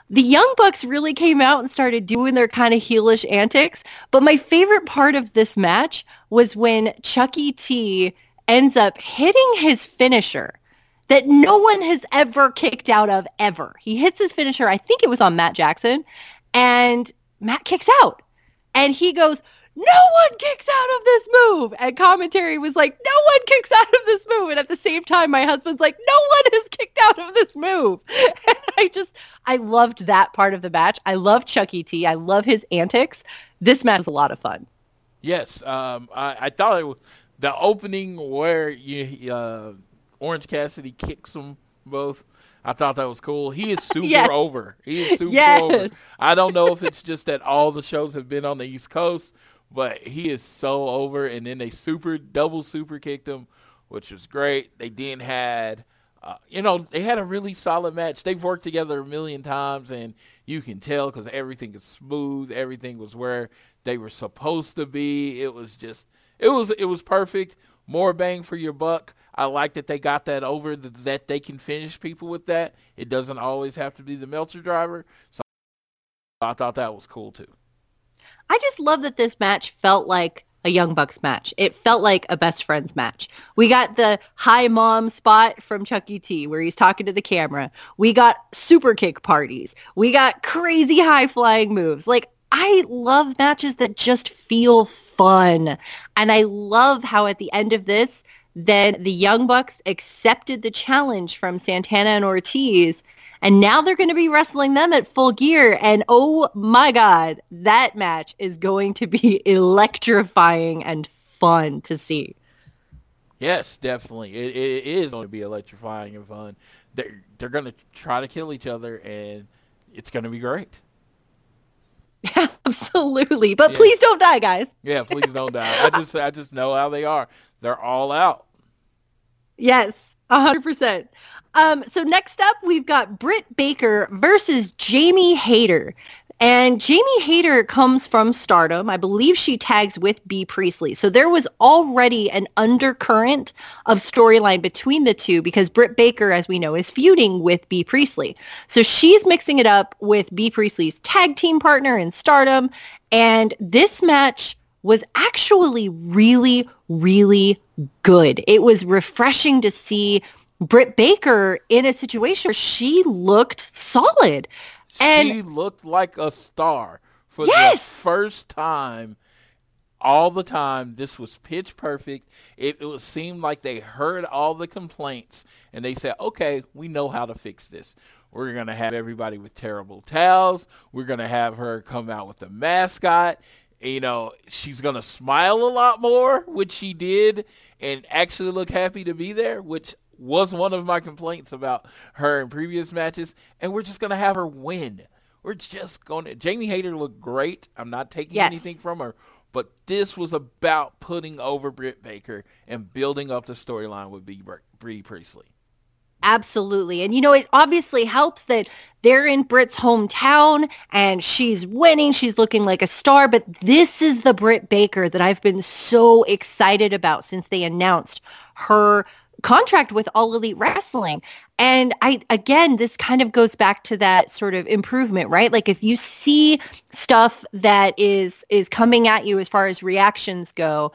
The Young Bucks really came out and started doing their kind of heelish antics. But my favorite part of this match was when Chuckie T ends up hitting his finisher that no one has ever kicked out of ever. He hits his finisher, I think it was on Matt Jackson, and Matt kicks out. And he goes, no one kicks out of this move. And commentary was like, no one kicks out of this move. And at the same time, my husband's like, no one has kicked out of this move. And I just, I loved that part of the match. I love Chuckie T. I love his antics. This match was a lot of fun. Yes, um, I, I thought it was the opening where you uh, Orange Cassidy kicks them both. I thought that was cool. He is super Yes. over. He is super Yes. over. I don't know if it's just that all the shows have been on the East Coast, but he is so over. And then they super double super kicked him, which was great. They then had, uh, you know, they had a really solid match. They've worked together a million times, and you can tell because everything is smooth. Everything was where they were supposed to be. It was just, it was, it was perfect. More bang for your buck. I like that they got that over. That, they can finish people with that. It doesn't always have to be the Meltzer driver. So I thought that was cool too. I just love that this match felt like a Young Bucks match. It felt like a best friends match. We got the hi mom spot from Chuck E. T where he's talking to the camera. We got super kick parties. We got crazy high flying moves. Like I love matches that just feel fun. And I love how at the end of this, then the Young Bucks accepted the challenge from Santana and Ortiz and now they're going to be wrestling them at full gear. And oh my God, that match is going to be electrifying and fun to see. Yes, definitely. It, it is going to be electrifying and fun. They're they're going to try to kill each other, and it's going to be great. Yeah, Absolutely. But Yeah. please don't die, guys. Yeah, please don't die. I just I just know how they are. They're all out. Yes, 100%. Um, so next up, we've got Britt Baker versus Jamie Hayter. And Jamie Hayter comes from Stardom. I believe she tags with Bea Priestley. So there was already an undercurrent of storyline between the two because Britt Baker, as we know, is feuding with Bea Priestley. So she's mixing it up with Bea Priestley's tag team partner in Stardom. And this match was actually really, really good. It was refreshing to see Britt Baker in a situation where she looked solid. And she looked like a star for Yes! the first time all the time this was pitch perfect it, it was seemed like they heard all the complaints and they said okay we know how to fix this we're going to have everybody with terrible towels we're going to have her come out with the mascot you know she's going to smile a lot more which she did and actually look happy to be there which was one of my complaints about her in previous matches, and we're just gonna have her win. We're just gonna. Jamie Hayter looked great. I'm not taking Yes. anything from her, but this was about putting over Britt Baker and building up the storyline with. Bea Priestley. Absolutely. And you know, it obviously helps that they're in Britt's hometown and she's winning. She's looking like a star. But this is the Britt Baker that I've been so excited about since they announced her contract with All Elite Wrestling. And I, again, this kind of goes back to that sort of improvement, right? Like if you see stuff that is, is coming at you as far as reactions go,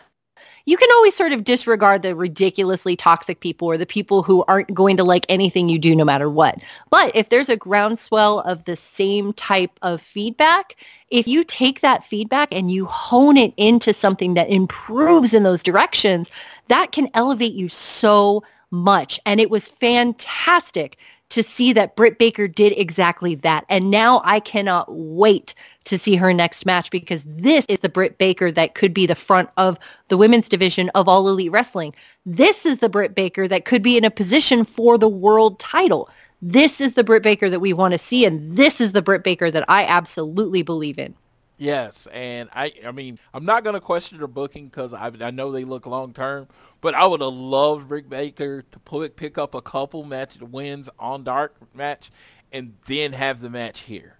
you can always sort of disregard the ridiculously toxic people or the people who aren't going to like anything you do no matter what. But if there's a groundswell of the same type of feedback, if you take that feedback and you hone it into something that improves in those directions, that can elevate you so much. And it was fantastic to see that Britt Baker did exactly that. And now I cannot wait to see her next match because this is the Britt Baker that could be the front of the women's division of All Elite Wrestling. This is the Britt Baker that could be in a position for the world title. This is the Britt Baker that we want to see, and this is the Britt Baker that I absolutely believe in. Yes, and I I mean I'm not gonna question their booking because I I know they look long term, but I would have loved Rick Baker to put pick up a couple match wins on Dark match, and then have the match here.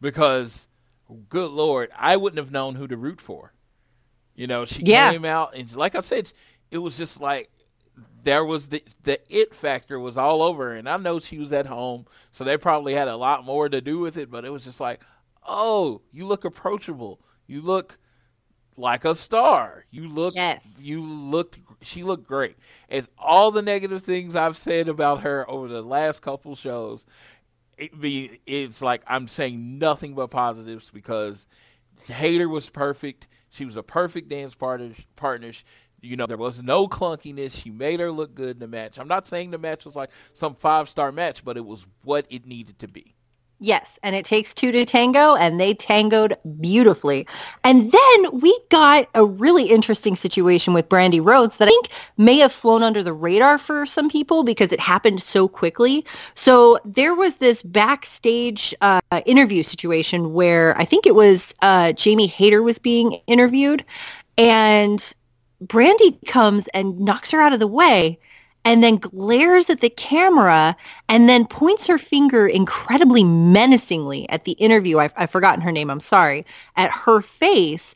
Because, good lord, I wouldn't have known who to root for. You know, she Yeah. came out and like I said, it was just like there was the the it factor was all over, and I know she was at home, so they probably had a lot more to do with it. But it was just like, oh, you look approachable. You look like a star. You look, Yes. you looked. She looked great. As all the negative things I've said about her over the last couple shows, it be it's like I'm saying nothing but positives because Hayter was perfect. She was a perfect dance partner. Partner. You know, there was no clunkiness. She made her look good in the match. I'm not saying the match was like some five star match, but it was what it needed to be. Yes, and it takes two to tango, and they tangoed beautifully. And then we got a really interesting situation with Brandi Rhodes that I think may have flown under the radar for some people because it happened so quickly. So there was this backstage uh, interview situation where I think it was uh, Jamie Hayter was being interviewed, and Brandi comes and knocks her out of the way and then glares at the camera and then points her finger incredibly menacingly at the interview. I've, I've forgotten her name. I'm sorry. At her face.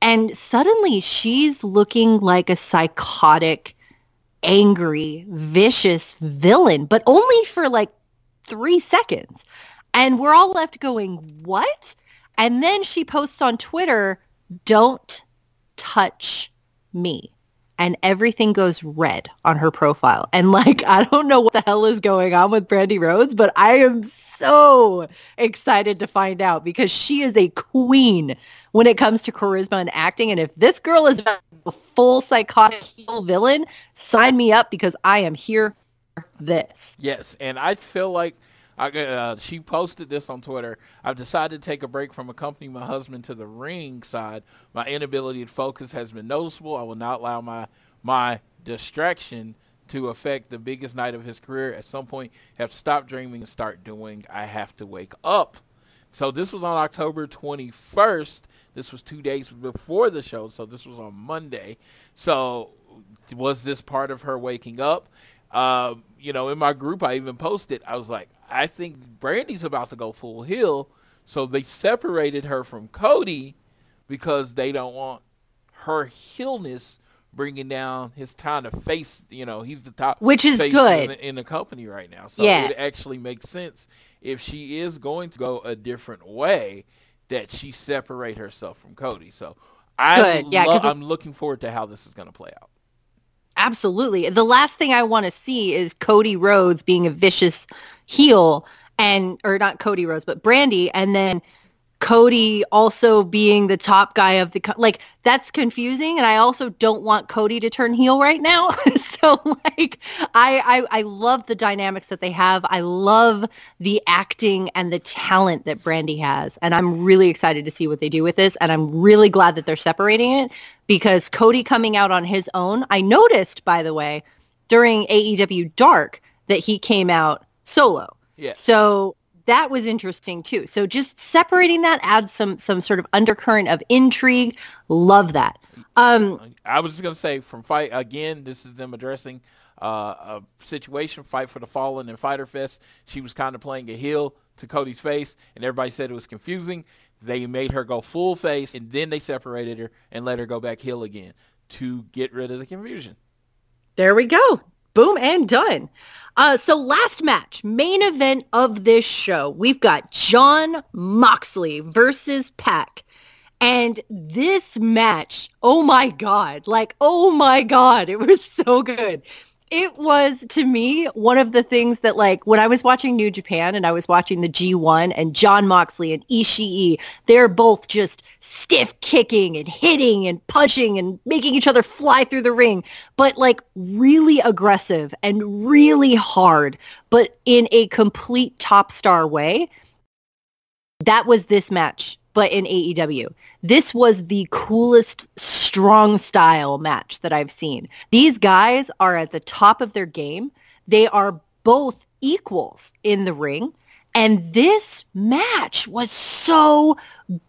And suddenly she's looking like a psychotic, angry, vicious villain, but only for like three seconds. And we're all left going, what? And then she posts on Twitter, don't touch me and everything goes red on her profile. And like, I don't know what the hell is going on with Brandi Rhodes, but I am so excited to find out because she is a queen when it comes to charisma and acting. And if this girl is a full psychotic villain, sign me up because I am here for this. Yes, and I feel like I, uh, she posted this on Twitter. I've decided to take a break from accompanying my husband to the ring side. My inability to focus has been noticeable. I will not allow my my distraction to affect the biggest night of his career. At some point, have to stop dreaming and start doing. I have to wake up. So this was on October 21st. This was two days before the show. So this was on Monday. So was this part of her waking up? Uh, you know, in my group, I even posted. I was like, I think Brandi's about to go full heel. So they separated her from Cody because they don't want her heelness bringing down his time to face. You know, he's the top, Which is good. in, in the company right now. So Yeah. it actually makes sense if she is going to go a different way that she separate herself from Cody. So I. Yeah, it- I'm looking forward to how this is going to play out. Absolutely. The last thing I want to see is Cody Rhodes being a vicious heel and or not Cody Rhodes, but Brandi and then Cody also being the top guy of the co- like that's confusing and I also don't want Cody to turn heel right now. so like I, I I love the dynamics that they have. I love the acting and the talent that Brandi has and I'm really excited to see what they do with this and I'm really glad that they're separating it because Cody coming out on his own. I noticed by the way during AEW Dark that he came out solo. Yeah. So that was interesting too. So just separating that adds some some sort of undercurrent of intrigue. Love that. Um, I was just gonna say from fight again. This is them addressing uh, a situation, fight for the fallen and Fyter Fest. She was kind of playing a heel to Cody's face, and everybody said it was confusing. They made her go full face, and then they separated her and let her go back heel again to get rid of the confusion. there we go. Boom and done. Uh, so last match, main event of this show, we've got Jon Moxley versus Pac. And this match, oh my God, like, oh my God, it was so good. It was to me one of the things that like when I was watching New Japan and I was watching the G1 and Jon Moxley and Ishii, they're both just stiff kicking and hitting and punching and making each other fly through the ring, but like really aggressive and really hard, but in a complete top star way. That was this match, but in AEW. This was the coolest strong style match that I've seen. These guys are at the top of their game. They are both equals in the ring. And this match was so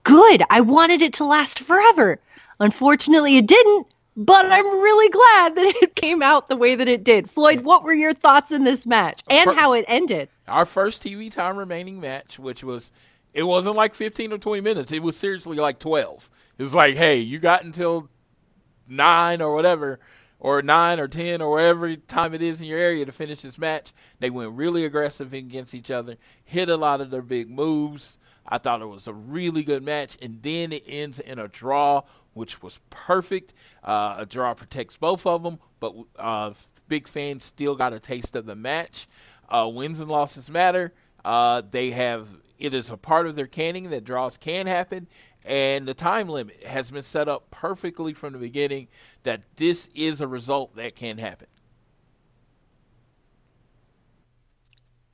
good. I wanted it to last forever. Unfortunately, it didn't, but I'm really glad that it came out the way that it did. Floyd, what were your thoughts in this match and how it ended? Our first TV time remaining match, which was it wasn't like 15 or 20 minutes. It was seriously like 12. It was like, hey, you got until nine or whatever, or nine or 10 or whatever time it is in your area to finish this match. They went really aggressive against each other, hit a lot of their big moves. I thought it was a really good match, and then it ends in a draw, which was perfect. Uh, a draw protects both of them, but uh, big fans still got a taste of the match. Uh, wins and losses matter. Uh, they have it is a part of their canning that draws can happen, and the time limit has been set up perfectly from the beginning that this is a result that can happen.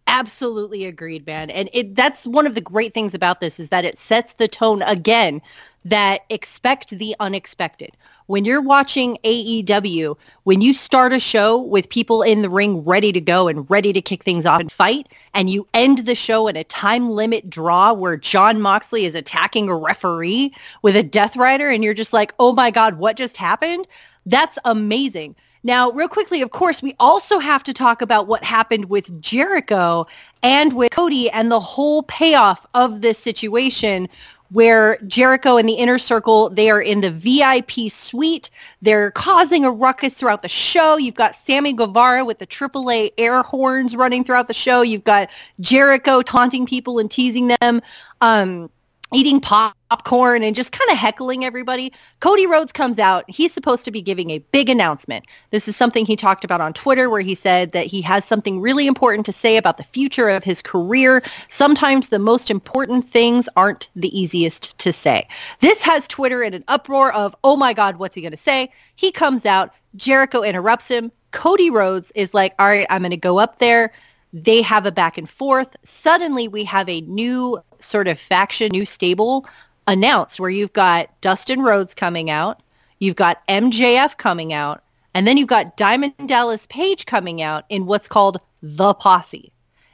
Absolutely agreed, man. And it that's one of the great things about this is that it sets the tone again that expect the unexpected. When you're watching AEW, when you start a show with people in the ring ready to go and ready to kick things off and fight, and you end the show in a time limit draw where Jon Moxley is attacking a referee with a Death Rider, and you're just like, oh my God, what just happened? That's amazing. Now, real quickly, of course, we also have to talk about what happened with Jericho and with Cody and the whole payoff of this situation where Jericho and the inner circle, they are in the VIP suite. They're causing a ruckus throughout the show. You've got Sammy Guevara with the AAA air horns running throughout the show. You've got Jericho taunting people and teasing them. Um, eating popcorn and just kind of heckling everybody. Cody Rhodes comes out. He's supposed to be giving a big announcement. This is something he talked about on Twitter where he said that he has something really important to say about the future of his career. Sometimes the most important things aren't the easiest to say. This has Twitter in an uproar of, oh my God, what's he going to say? He comes out. Jericho interrupts him. Cody Rhodes is like, all right, I'm going to go up there they have a back and forth. Suddenly we have a new sort of faction, new stable announced where you've got Dustin Rhodes coming out, you've got MJF coming out, and then you've got Diamond Dallas Page coming out in what's called the posse.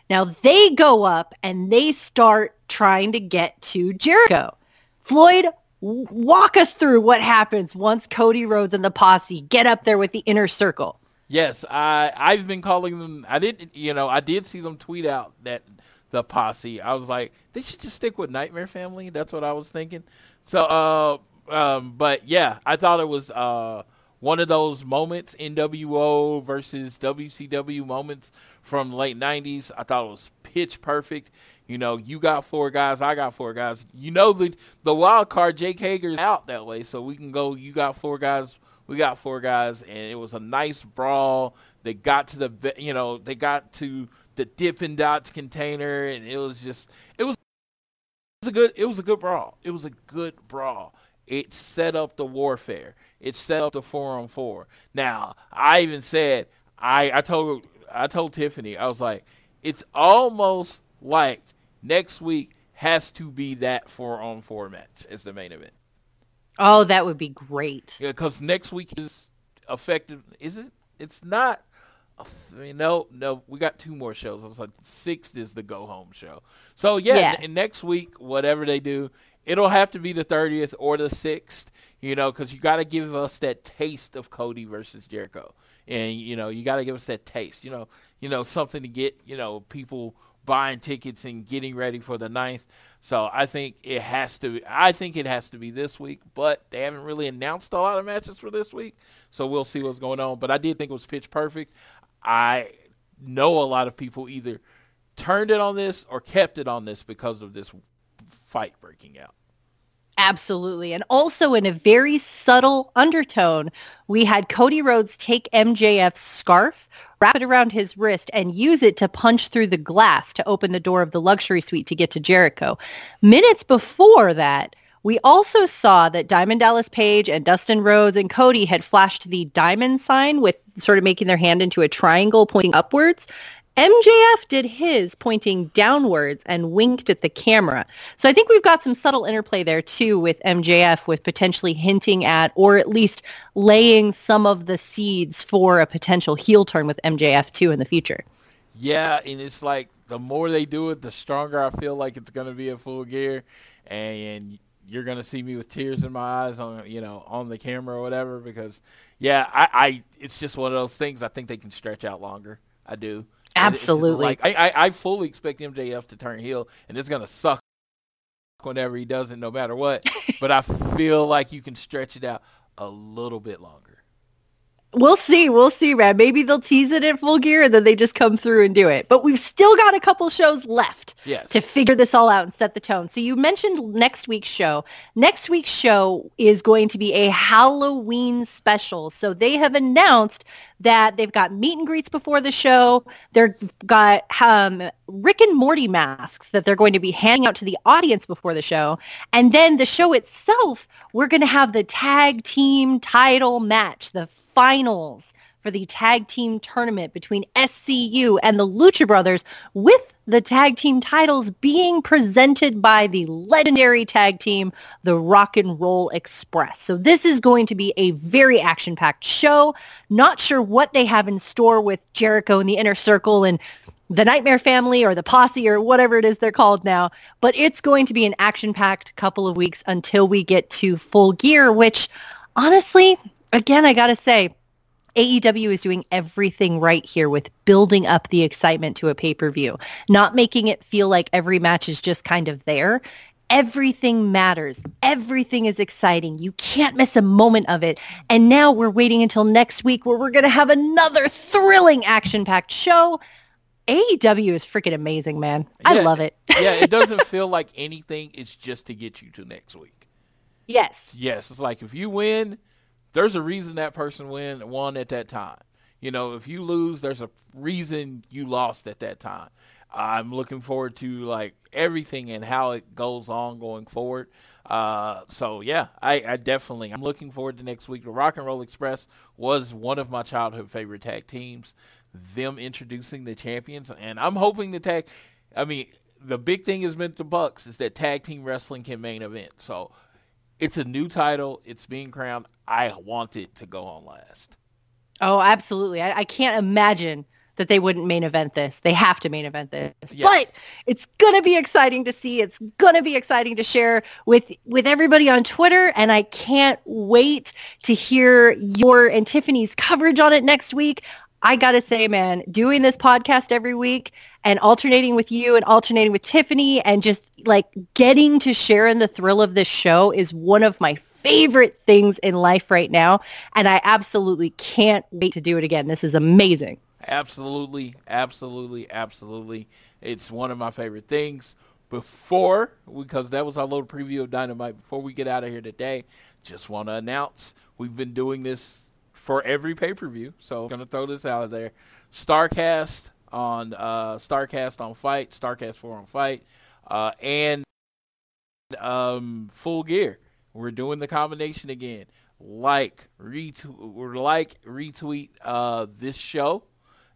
Now they go up and they start trying to get to Jericho. Floyd, walk us through what happens once Cody Rhodes and the posse get up there with the inner circle. Yes, I I've been calling them. I didn't, you know, I did see them tweet out that the posse. I was like, they should just stick with Nightmare Family. That's what I was thinking. So, uh, um, but yeah, I thought it was uh one of those moments NWO versus WCW moments from late '90s. I thought it was pitch perfect. You know, you got four guys, I got four guys. You know the the wild card, Jake Hager's out that way, so we can go. You got four guys we got four guys, and it was a nice brawl. They got to the, you know, they got to the Dippin' Dots container, and it was just, it was, it was a good, it was a good brawl. It was a good brawl. It set up the warfare. It set up the four on four. Now, I even said, I, I told, I told Tiffany, I was like, it's almost like next week has to be that four on four match as the main event. Oh, that would be great. Yeah, because next week is effective. Is it? It's not. I mean, no, no. We got two more shows. It's like sixth is the go home show. So yeah, yeah. N- next week, whatever they do, it'll have to be the thirtieth or the sixth. You know, because you got to give us that taste of Cody versus Jericho, and you know, you got to give us that taste. You know, you know, something to get you know people buying tickets and getting ready for the ninth. So I think it has to. I think it has to be this week, but they haven't really announced a lot of matches for this week, so we'll see what's going on. But I did think it was pitch perfect. I know a lot of people either turned it on this or kept it on this because of this fight breaking out. Absolutely. And also in a very subtle undertone, we had Cody Rhodes take MJF's scarf, wrap it around his wrist, and use it to punch through the glass to open the door of the luxury suite to get to Jericho. Minutes before that, we also saw that Diamond Dallas Page and Dustin Rhodes and Cody had flashed the diamond sign with sort of making their hand into a triangle pointing upwards. MJF did his pointing downwards and winked at the camera. So I think we've got some subtle interplay there too with MJF with potentially hinting at or at least laying some of the seeds for a potential heel turn with MJF too in the future. Yeah, and it's like the more they do it, the stronger I feel like it's going to be a full gear and you're going to see me with tears in my eyes on you know on the camera or whatever because yeah, I, I it's just one of those things I think they can stretch out longer. I do. Absolutely. Like I, I, I fully expect MJF to turn heel, and it's gonna suck whenever he doesn't, no matter what. but I feel like you can stretch it out a little bit longer. We'll see. We'll see, man. Maybe they'll tease it in full gear and then they just come through and do it. But we've still got a couple shows left yes. to figure this all out and set the tone. So you mentioned next week's show. Next week's show is going to be a Halloween special. So they have announced that they've got meet and greets before the show. They've got um, Rick and Morty masks that they're going to be handing out to the audience before the show. And then the show itself, we're going to have the tag team title match, the finals for the tag team tournament between SCU and the Lucha Brothers with the tag team titles being presented by the legendary tag team, the Rock and Roll Express. So this is going to be a very action-packed show. Not sure what they have in store with Jericho and the Inner Circle and the Nightmare Family or the Posse or whatever it is they're called now. But it's going to be an action-packed couple of weeks until we get to full gear, which honestly, again, I got to say, AEW is doing everything right here with building up the excitement to a pay-per-view, not making it feel like every match is just kind of there. Everything matters. Everything is exciting. You can't miss a moment of it. And now we're waiting until next week where we're going to have another thrilling action-packed show. AEW is freaking amazing, man. I Yeah, love it. yeah, it doesn't feel like anything. It's just to get you to next week. yes. Yes, it's like if you win, there's a reason that person win won at that time. You know, if you lose, there's a reason you lost at that time. I'm looking forward to like everything and how it goes on going forward. Uh, so yeah, I, I definitely I'm looking forward to next week. The Rock and Roll Express was one of my childhood favorite tag teams. Them introducing the champions, and I'm hoping the tag. I mean, the big thing has been the Bucks is that tag team wrestling can main event. So it's a new title. It's being crowned. I want it to go on last. Oh, absolutely. I, I can't imagine that they wouldn't main event this. They have to main event this. Yes. But it's gonna be exciting to see. It's gonna be exciting to share with with everybody on Twitter, and I can't wait to hear your and Tiffany's coverage on it next week. I gotta say, man, doing this podcast every week and alternating with you and alternating with Tiffany and just like getting to share in the thrill of this show is one of my favorite things in life right now. And I absolutely can't wait to do it again. This is amazing. Absolutely, absolutely, absolutely. It's one of my favorite things. Before, because that was our little preview of Dynamite, before we get out of here today, just want to announce we've been doing this for every pay per view. So I'm going to throw this out there. Starcast on uh, Starcast on FITE, Starcast 4 on FITE, uh, and um, Full Gear. We're doing the combination again. Like, retweet, like, retweet uh, this show.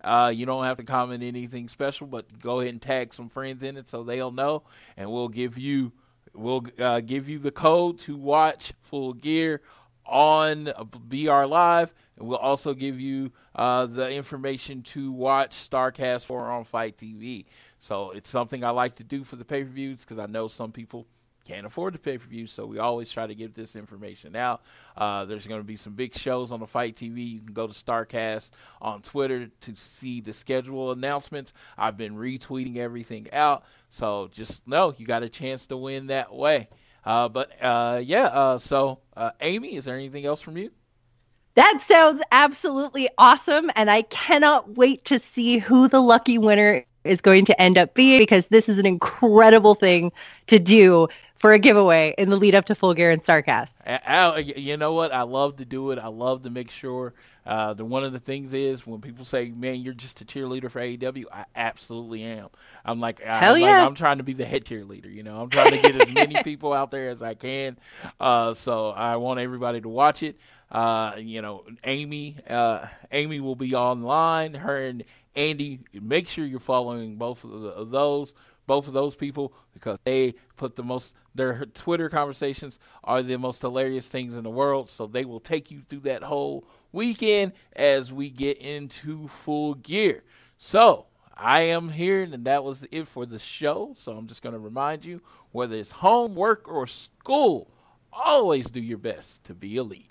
Uh, you don't have to comment anything special, but go ahead and tag some friends in it so they'll know, and we'll give you we'll uh, give you the code to watch Full Gear on BR Live, and we'll also give you uh, the information to watch Starcast 4 on FITE TV. So it's something I like to do for the pay per views because I know some people can't afford the pay per view, so we always try to give this information out. Uh, there's going to be some big shows on the FITE TV. You can go to Starcast on Twitter to see the schedule announcements. I've been retweeting everything out, so just know you got a chance to win that way. Uh, but uh, yeah, uh, so uh, Amy, is there anything else from you? That sounds absolutely awesome. And I cannot wait to see who the lucky winner is going to end up being because this is an incredible thing to do for a giveaway in the lead up to Full Gear and Starcast. I, I- you know what? I love to do it. I love to make sure. Uh, the one of the things is when people say, "Man, you're just a cheerleader for AEW," I absolutely am. I'm like, I- Hell I'm, like, yeah. I'm trying to be the head cheerleader. You know, I'm trying to get as many people out there as I can. Uh, so I want everybody to watch it. Uh, you know, Amy, uh, Amy will be online. Her and Andy. Make sure you're following both of those both of those people because they put the most their Twitter conversations are the most hilarious things in the world. So they will take you through that whole weekend as we get into full gear. So I am here, and that was it for the show. So I'm just going to remind you whether it's homework or school, always do your best to be elite.